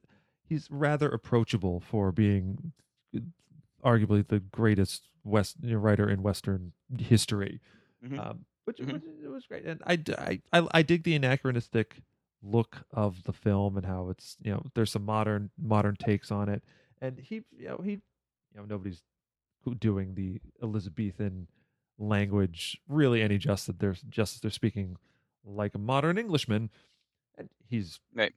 he's rather approachable for being arguably the greatest west you know, writer in Western history. Mhm. Um, which, Mhm. which it was great, and I I I dig the anachronistic look of the film and how it's you know there's some modern modern takes on it, and he you know he you know nobody's doing the Elizabethan language really any justice. They're justice. They're speaking like a modern Englishman, and he's Right.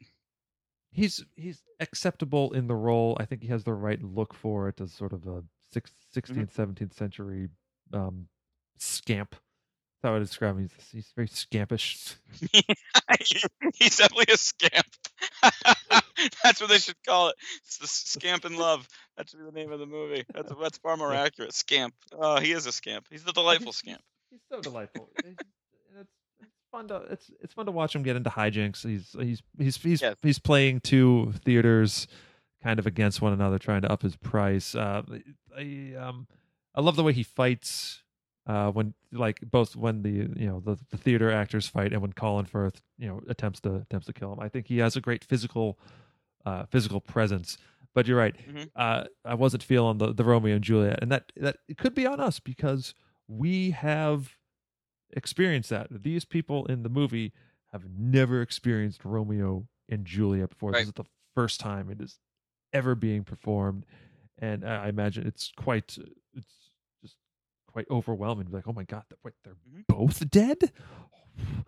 he's he's acceptable in the role. I think he has the right look for it as sort of a six, 16th, 17th century um, scamp. That's how I would describe him. He's, he's very scampish. He's definitely a scamp. that's what they should call it. It's the scamp in love. That should be the name of the movie. That's that's far more accurate. Scamp. Oh, he is a scamp. He's the delightful scamp. He's so delightful. It's, it's fun to it's it's fun to watch him get into hijinks. He's he's he's he's Yes. he's playing two theaters kind of against one another, trying to up his price. Uh, I um I love the way he fights. Uh, when like both when the you know the, the theater actors fight and when Colin Firth you know attempts to attempts to kill him, I think he has a great physical uh, physical presence. But you're right. Mhm. Uh, I wasn't feeling the, the Romeo and Juliet, and that that it could be on us because we have experienced that. These people in the movie have never experienced Romeo and Juliet before. Right. This is the first time it is ever being performed, and I imagine it's quite it's quite overwhelming. Like, oh my god, wait, they're Mhm. both dead.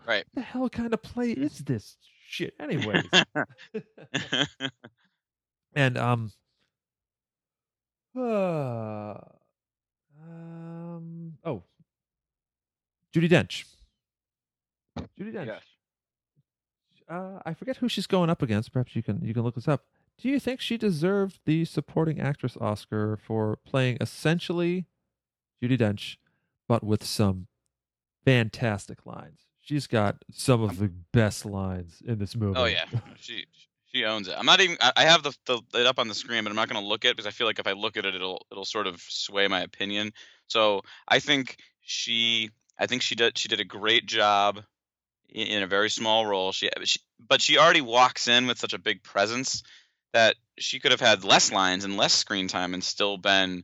Right. the hell kind of play is this shit, anyways? and um uh, um oh Judi Dench. Judi Dench. yes. Uh, I forget who she's going up against. Perhaps you can you can look this up. Do you think she deserved the supporting actress Oscar for playing essentially Judi Dench, but with some fantastic lines? She's got some of the best lines in this movie. Oh yeah. She She owns it. I'm not even. I have the, the it up on the screen, but I'm not going to look at it because I feel like if I look at it, it'll it'll sort of sway my opinion. So I think she. I think she did. She did a great job in, in a very small role. She, she, but she already walks in with such a big presence that she could have had less lines and less screen time and still been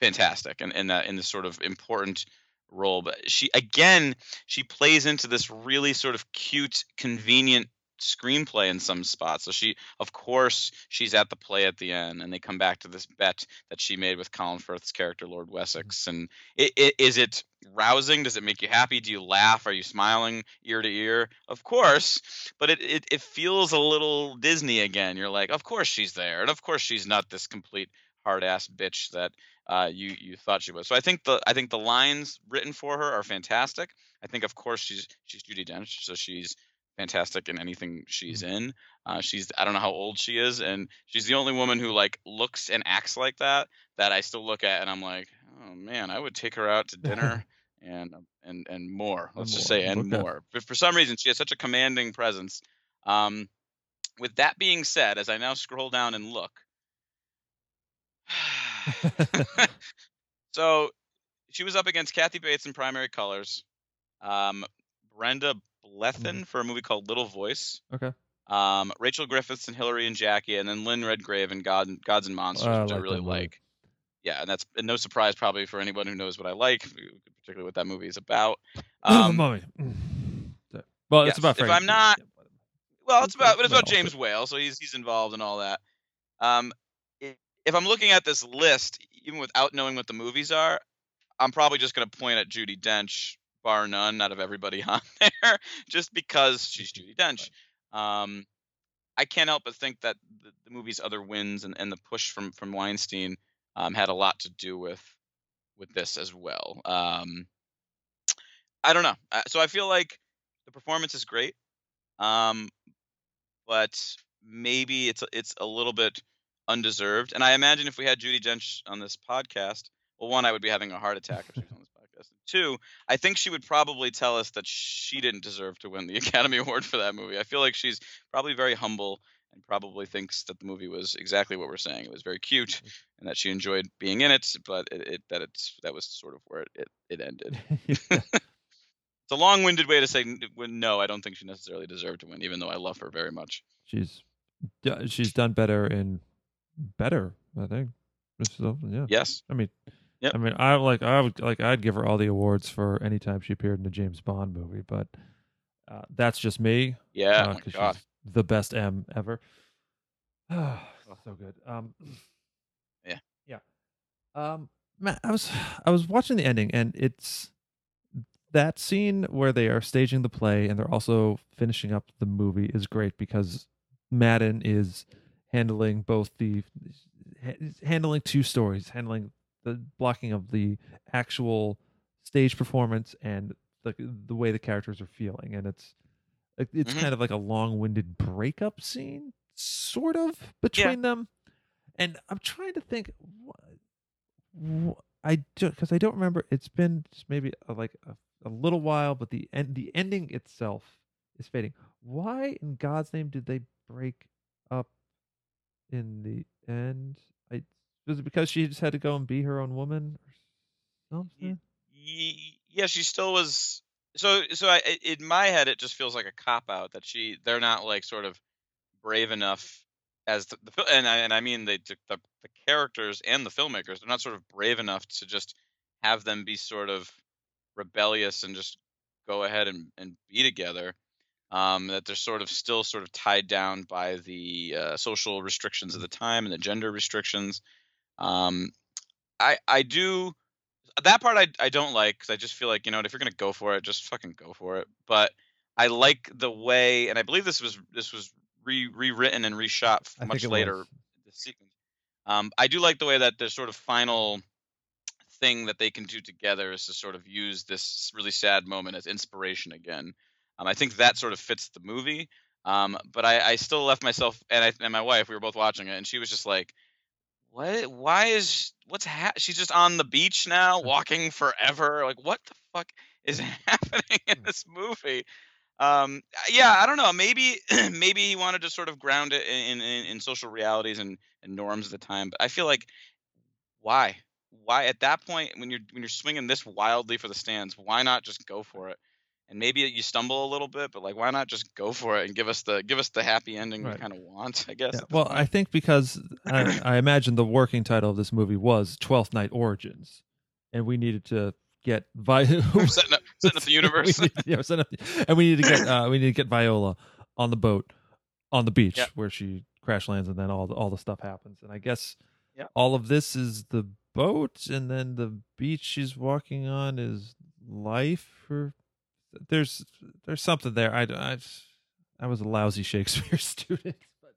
fantastic and in, in that in this sort of important role. But she again, she plays into this really sort of cute, convenient screenplay in some spots. So she, of course, she's at the play at the end, and they come back to this bet that she made with Colin Firth's character, Lord mm-hmm. Wessex. And it, it, is it rousing? Does it make you happy? Do you laugh? Are you smiling ear to ear? Of course, but it, it, it feels a little Disney again. You're like, of course she's there, and of course she's not this complete hard ass bitch that uh, you you thought she was. So I think the I think the lines written for her are fantastic. I think of course she's she's Judi Dench, so she's fantastic in anything she's Mm-hmm. in. Uh, she's I don't know how old she is, and she's the only woman who like looks and acts like that that I still look at and I'm like, oh man, I would take her out to dinner and and and more. Let's just more, say and okay. more. But for some reason, she has such a commanding presence. Um, with that being said, as I now scroll down and look. so she was up against Kathy Bates in primary colors, um, Brenda Blethyn for a movie called Little Voice, okay. um, Rachel Griffiths and Hilary and Jackie, and then Lynn Redgrave in God, Gods and Monsters, I which I really like. Yeah, and that's and no surprise probably for anyone who knows what I like, particularly what that movie is about. Um. Well, yes, it's about. if I'm not- Well, it's about but it's about James Whale, so he's he's involved in all that. Um, if I'm looking at this list, even without knowing what the movies are, I'm probably just going to point at Judi Dench, bar none, out of everybody on there, just because she's Judi Dench. Um, I can't help but think that the, the movie's other wins and, and the push from from Weinstein um, had a lot to do with with this as well. Um, I don't know. So I feel like the performance is great, um, but maybe it's it's a little bit undeserved. And I imagine if we had Judi Dench on this podcast, well, one, I would be having a heart attack if she was on this podcast. Two, I think she would probably tell us that she didn't deserve to win the Academy Award for that movie. I feel like she's probably very humble and probably thinks that the movie was exactly what we're saying. It was very cute mm-hmm. and that she enjoyed being in it, but it, it that it's that was sort of where it, it, it ended. It's a long-winded way to say no. I don't think she necessarily deserved to win, even though I love her very much. she's she's done better in better. I think. So, yeah. Yes. I mean, Yep. I mean, I like I would like I'd give her all the awards for any time she appeared in a James Bond movie, but uh, that's just me. Yeah. uh, oh my 'cause God. she's the best M ever. so good. Um, Yeah. yeah. Um, Matt, I was I was watching the ending, and it's that scene where they are staging the play and they're also finishing up the movie is great because Madden is handling both the handling two stories, handling the blocking of the actual stage performance and the the way the characters are feeling, and it's it's Mhm. kind of like a long-winded breakup scene, sort of between them. And I'm trying to think, I do because I don't remember. It's been maybe a, like a, a little while, but the end the ending itself is fading. Why in God's name did they break up in the end? I was it because she just had to go and be her own woman or something? Yeah, she still was. So, so I, in my head, it just feels like a cop out that she they're not like sort of brave enough as the, the and I and I mean they the, the the characters and the filmmakers they're not sort of brave enough to just have them be sort of rebellious and just go ahead and, and be together. Um, that they're sort of still sort of tied down by the uh, social restrictions of the time and the gender restrictions. Um, I I do that part I I don't like because I just feel like you know if you're gonna go for it, just fucking go for it. But I like the way, and I believe this was this was re rewritten and reshot much later. The. Um, I do like the way that their sort of final thing that they can do together is to sort of use this really sad moment as inspiration again. Um, I think that sort of fits the movie. Um, but I, I still left myself and I and my wife we were both watching it and she was just like, what? Why is what's ha- she's just on the beach now, walking forever? Like what the fuck is happening in this movie? um, yeah, I don't know. Maybe maybe he wanted to sort of ground it in in, in social realities and, and norms at the time. But I feel like why why at that point when you're when you're swinging this wildly for the stands, why not just go for it? And maybe you stumble a little bit, but like why not just go for it and give us the give us the happy ending Right. we kind of want? I guess. Yeah, well, point. I think because I, I imagine the working title of this movie was Twelfth Night Origins, and we needed to get Vi- setting up setting up the universe. need, yeah, setting up, and we need to get uh, we need to get Viola on the boat on the beach Yep. where she crash lands, and then all the, all the stuff happens. And I guess Yep. all of this is the boat, and then the beach she's walking on is life. Or there's there's something there. I I, I was a lousy Shakespeare student. But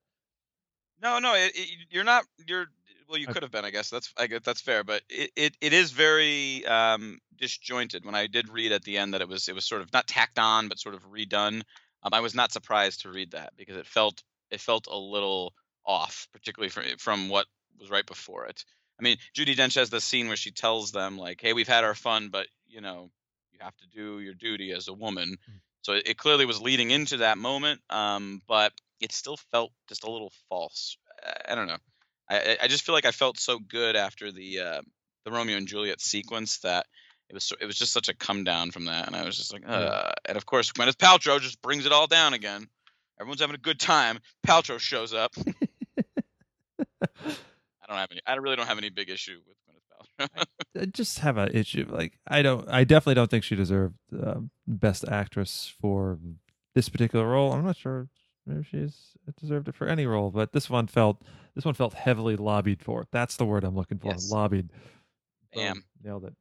No, no, it, it, you're not. You're well. You could have been. I guess that's. I guess that's fair. But it, it, it is very um, disjointed. When I did read at the end that it was it was sort of not tacked on, but sort of redone. Um, I was not surprised to read that because it felt it felt a little off, particularly from from what was right before it. I mean, Judi Dench has this scene where she tells them like, "Hey, we've had our fun, but you know, have to do your duty as a woman." So it, it clearly was leading into that moment, um, but it still felt just a little false. I, I don't know. I, I- just feel like I felt so good after the uh, the Romeo and Juliet sequence that it was so, it was just such a come down from that, and I was just like, uh. and of course Gwyneth Paltrow just brings it all down again. Everyone's having a good time. Paltrow shows up. I don't have any. I really don't have any big issue with. I just have an issue. Like I don't, I definitely don't think she deserved uh, best actress for this particular role. I'm not sure maybe she's deserved it for any role, but this one felt this one felt heavily lobbied for. That's the word I'm looking for. Yes. Lobbied. Damn. nailed it.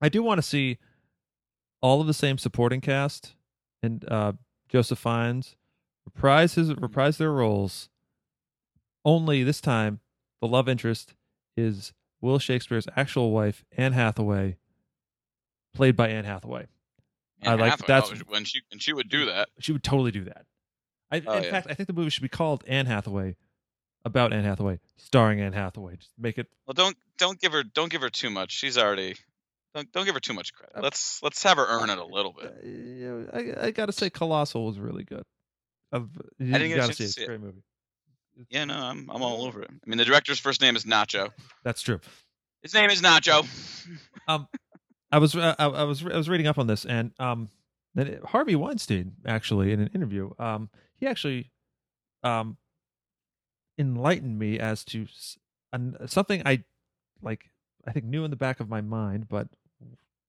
I do want to see all of the same supporting cast and uh, Joseph Fiennes reprise his reprise their roles. Only this time, the love interest is Will Shakespeare's actual wife, Anne Hathaway, played by Anne Hathaway. I like- Hathaway, that's- oh, when she and she would do that. She would totally do that. I, Oh, in yeah. fact, I think the movie should be called Anne Hathaway, about Anne Hathaway, starring Anne Hathaway. Just make it. Well, don't don't give her don't give her too much. She's already don't don't give her too much credit. Uh, Let's let's have her earn it a little Uh, bit. you know, I, I gotta say, Colossal was really good. I've, you, didn't you get a chance see to it. It's see a it. great movie. Yeah, no, I'm I'm all over it. I mean, the director's first name is Nacho. That's true. His name is Nacho. Um, I was uh, I, I was I was reading up on this, and um, then Harvey Weinstein actually in an interview, um, he actually, um, enlightened me as to s- an, something I like. I think knew in the back of my mind, but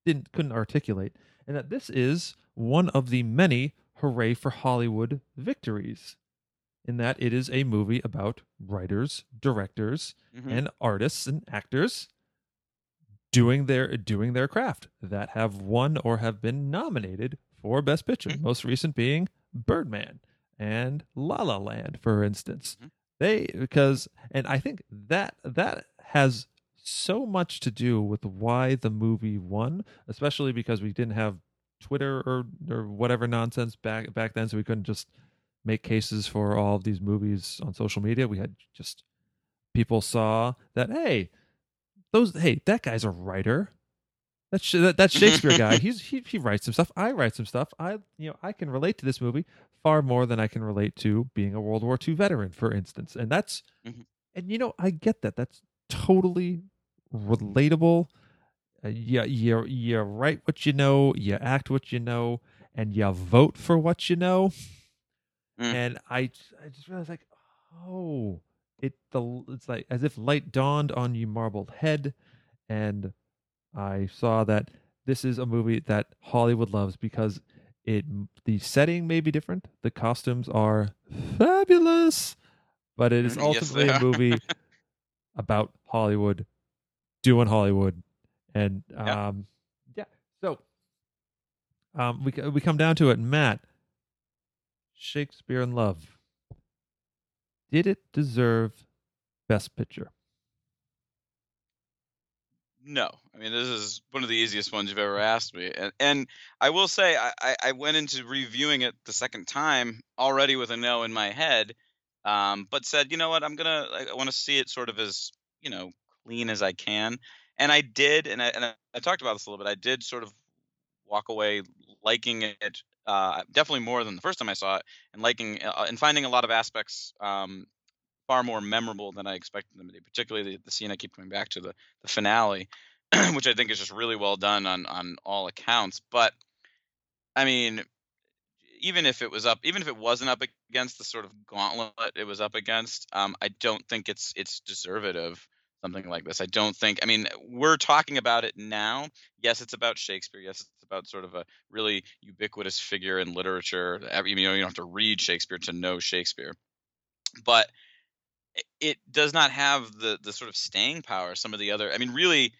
didn't couldn't articulate, and that this is one of the many hooray for Hollywood victories. In that it is a movie about writers, directors, Mhm. and artists and actors doing their doing their craft that have won or have been nominated for best picture Mhm. most recent being birdman and la la land for instance Mhm. they because and i think that that has so much to do with why the movie won especially because we didn't have twitter or or whatever nonsense back back then so we couldn't just make cases for all of these movies on social media. We had just people saw that hey those hey that guy's a writer. That's Sh- that, that shakespeare guy he's he, he writes some stuff. I write some stuff. I you know i can relate to this movie far more than i can relate to being a world war ii veteran for instance. And that's Mhm. and you know i get that. That's totally relatable. Uh, you, you you write what you know you act what you know and you vote for what you know Mm. and i i just realized like oh it the it's like as if light dawned on you marbled head and i saw that this is a movie that hollywood loves because it the setting may be different the costumes are fabulous but it is Mm, yes, ultimately a movie about hollywood doing hollywood and Yeah. um yeah so um we we come down to it matt shakespeare in love. Did it deserve best picture? No, I mean this is one of the easiest ones you've ever asked me, and and I will say I I, went into reviewing it the second time already with a no in my head, um, but said you know what? I'm gonna I, want to see it sort of as you know clean as I can, and I did, and I and I talked about this a little bit. I did sort of walk away liking it uh, definitely more than the first time I saw it, and liking uh, and finding a lot of aspects um, far more memorable than I expected them to be. Particularly the, the scene I keep coming back to the the finale, which I think is just really well done on on all accounts. But I mean, even if it was up, even if it wasn't up against the sort of gauntlet it was up against, um, I don't think it's it's deserved of something like this. I don't think. I mean, we're talking about it now. Yes, it's about Shakespeare. Yes, it's about sort of a really ubiquitous figure in literature. You know, you don't have to read Shakespeare to know Shakespeare, but it does not have the the sort of staying power some of the other. I mean, really.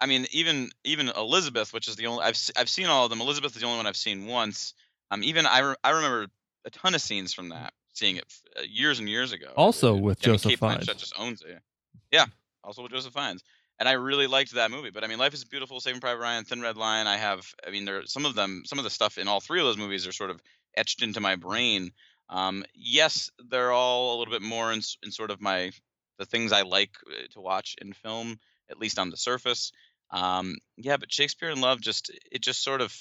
I mean, even even Elizabeth, which is the only I've I've seen all of them. Elizabeth is the only one I've seen once. Um, even I re- I remember a ton of scenes from that, seeing it uh, years and years ago. Also with I mean, Joseph Fiennes. Just owns it. Yeah, also with Joseph Fiennes. And I really liked that movie. But I mean, Life is Beautiful, Saving Private Ryan, Thin Red Line. I have, I mean, there some of them, some of the stuff in all three of those movies are sort of etched into my brain. Um, yes, they're all a little bit more in, in sort of my the things I like uh, to watch in film, at least on the surface. Um, yeah, but Shakespeare in Love just it just sort of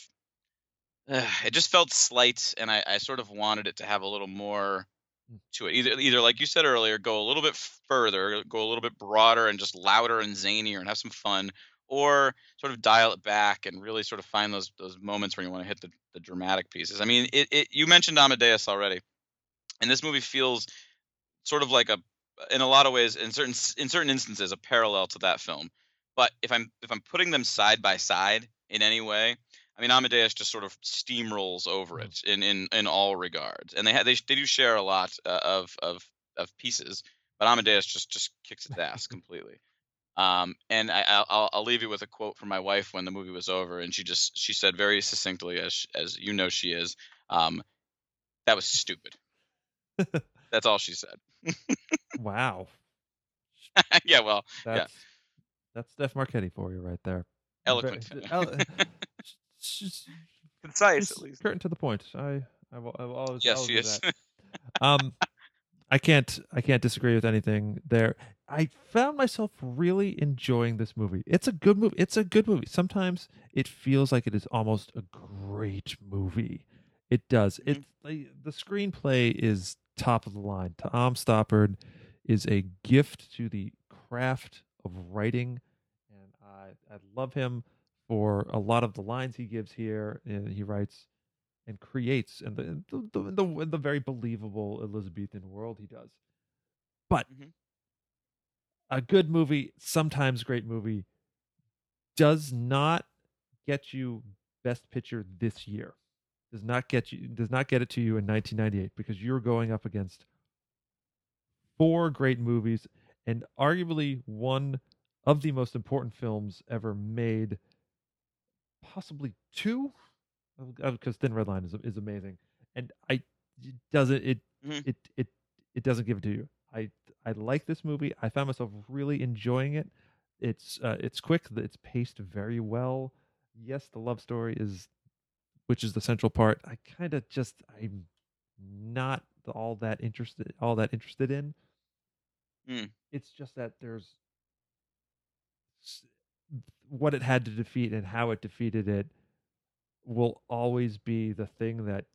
uh, it just felt slight, and I, I sort of wanted it to have a little more Mm. to it. Either either like you said earlier, go a little bit further, go a little bit broader, and just louder and zanier, and have some fun, or sort of dial it back and really sort of find those those moments where you want to hit the, the dramatic pieces. I mean, it, it you mentioned Amadeus already, and this movie feels sort of like a in a lot of ways in certain in certain instances a parallel to that film. But if I'm if I'm putting them side by side in any way, I mean Amadeus just sort of steamrolls over it in in, in all regards, and they ha- they they do share a lot uh, of of of pieces, but Amadeus just just kicks its ass completely. Um, and I, I'll I'll leave you with a quote from my wife when the movie was over, and she just she said very succinctly, as as you know she is, um, that was stupid. That's all she said. wow. yeah, well, That's yeah, that's Steph Marchetti for you right there. eloquent, just- concise just at least. Curtain to the point. I I will, I will always Yes, do is. um I can't I can't disagree with anything there. I found myself really enjoying this movie. It's a good movie. It's a good movie. Sometimes it feels like it is almost a great movie. It does. Mm-hmm. It like, the screenplay is top of the line. Tom Stoppard is a gift to the craft of writing and I I love him for a lot of the lines he gives here and he writes and creates and the the, the, the, the very believable Elizabethan world he does. But Mhm. a good movie, sometimes great movie, does not get you best picture this year. Does not get you does not get it to you in 1998 because you're going up against four great movies and arguably one of the most important films ever made possibly two because thin red line is is amazing. And i it doesn't it Mhm. it it it doesn't give it to you. I i like this movie. I found myself really enjoying it. It's uh, it's quick it's paced very well. Yes the love story is which is the central part i kind of just i'm not all that interested all that interested in. Mm. it's just that there's what it had to defeat and how it defeated it will always be the thing that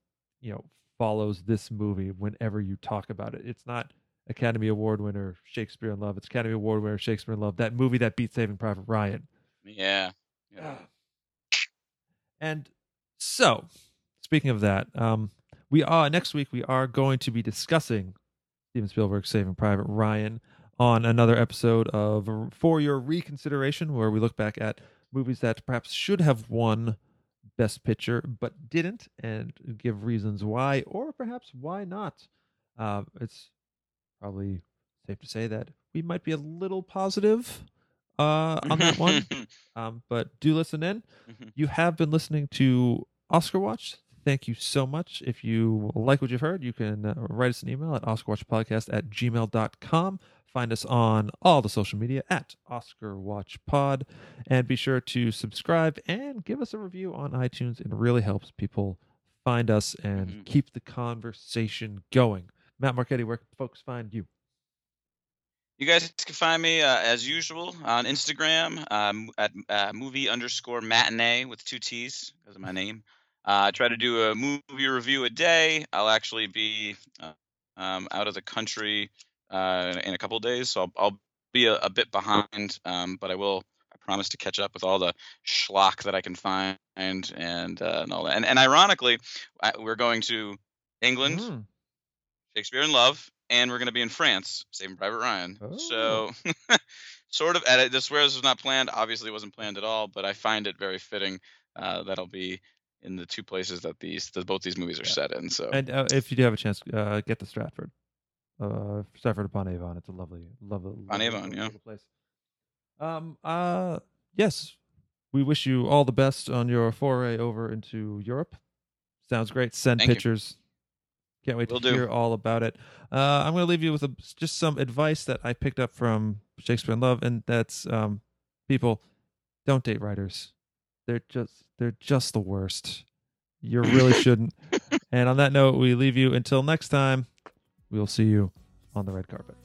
you know follows this movie whenever you talk about it. It's not academy award winner shakespeare in love. It's academy award winner shakespeare in love. That movie that beat saving private ryan. Yeah. yeah. and so, speaking of that, um, we are next week we are going to be discussing Steven Spielberg's Saving Private Ryan on another episode of For Your Reconsideration, where we look back at movies that perhaps should have won Best Picture but didn't, and give reasons why, or perhaps why not. Uh, it's probably safe to say that we might be a little positive uh, on that one. Um, but do listen in. Mhm. You have been listening to Oscar Watch. Thank you so much. If you like what you've heard, you can uh, write us an email at oscarwatchpodcast at gmail.com. Find us on all the social media at Oscar Watch Pod. And be sure to subscribe and give us a review on iTunes. It really helps people find us and Mhm. keep the conversation going. Matt Marchetti, where can folks find you? You guys can find me uh, as usual on Instagram um, at uh, movie underscore matinee with two T's because of my name. Uh, I try to do a movie review a day. I'll actually be uh, um, out of the country uh, in a couple of days, so I'll, I'll be a, a, bit behind. Um, but I will. I promise to catch up with all the schlock that I can find and and, uh, and all that. And, and ironically, I, we're going to England, mm. Shakespeare in Love, and we're going to be in France, Saving Private Ryan. Oh. So. sort of edit. This was not planned. Obviously, it wasn't planned at all. But I find it very fitting. Uh, that'll be in the two places that these that both these movies are yeah. set in. So, and uh, if you do have a chance, uh, get to Stratford, uh, Stratford upon Avon. It's a lovely, lovely, on Avon, yeah, place. Um, uh, yes, we wish you all the best on your foray over into Europe. Sounds great. Send Thank pictures. You. Can't wait Will to do. hear all about it. Uh, I'm going to leave you with a, just some advice that I picked up from Shakespeare in Love, and that's um, people don't date writers. They're just they're just the worst. You really shouldn't. and on that note, we leave you until next time. We'll see you on the red carpet.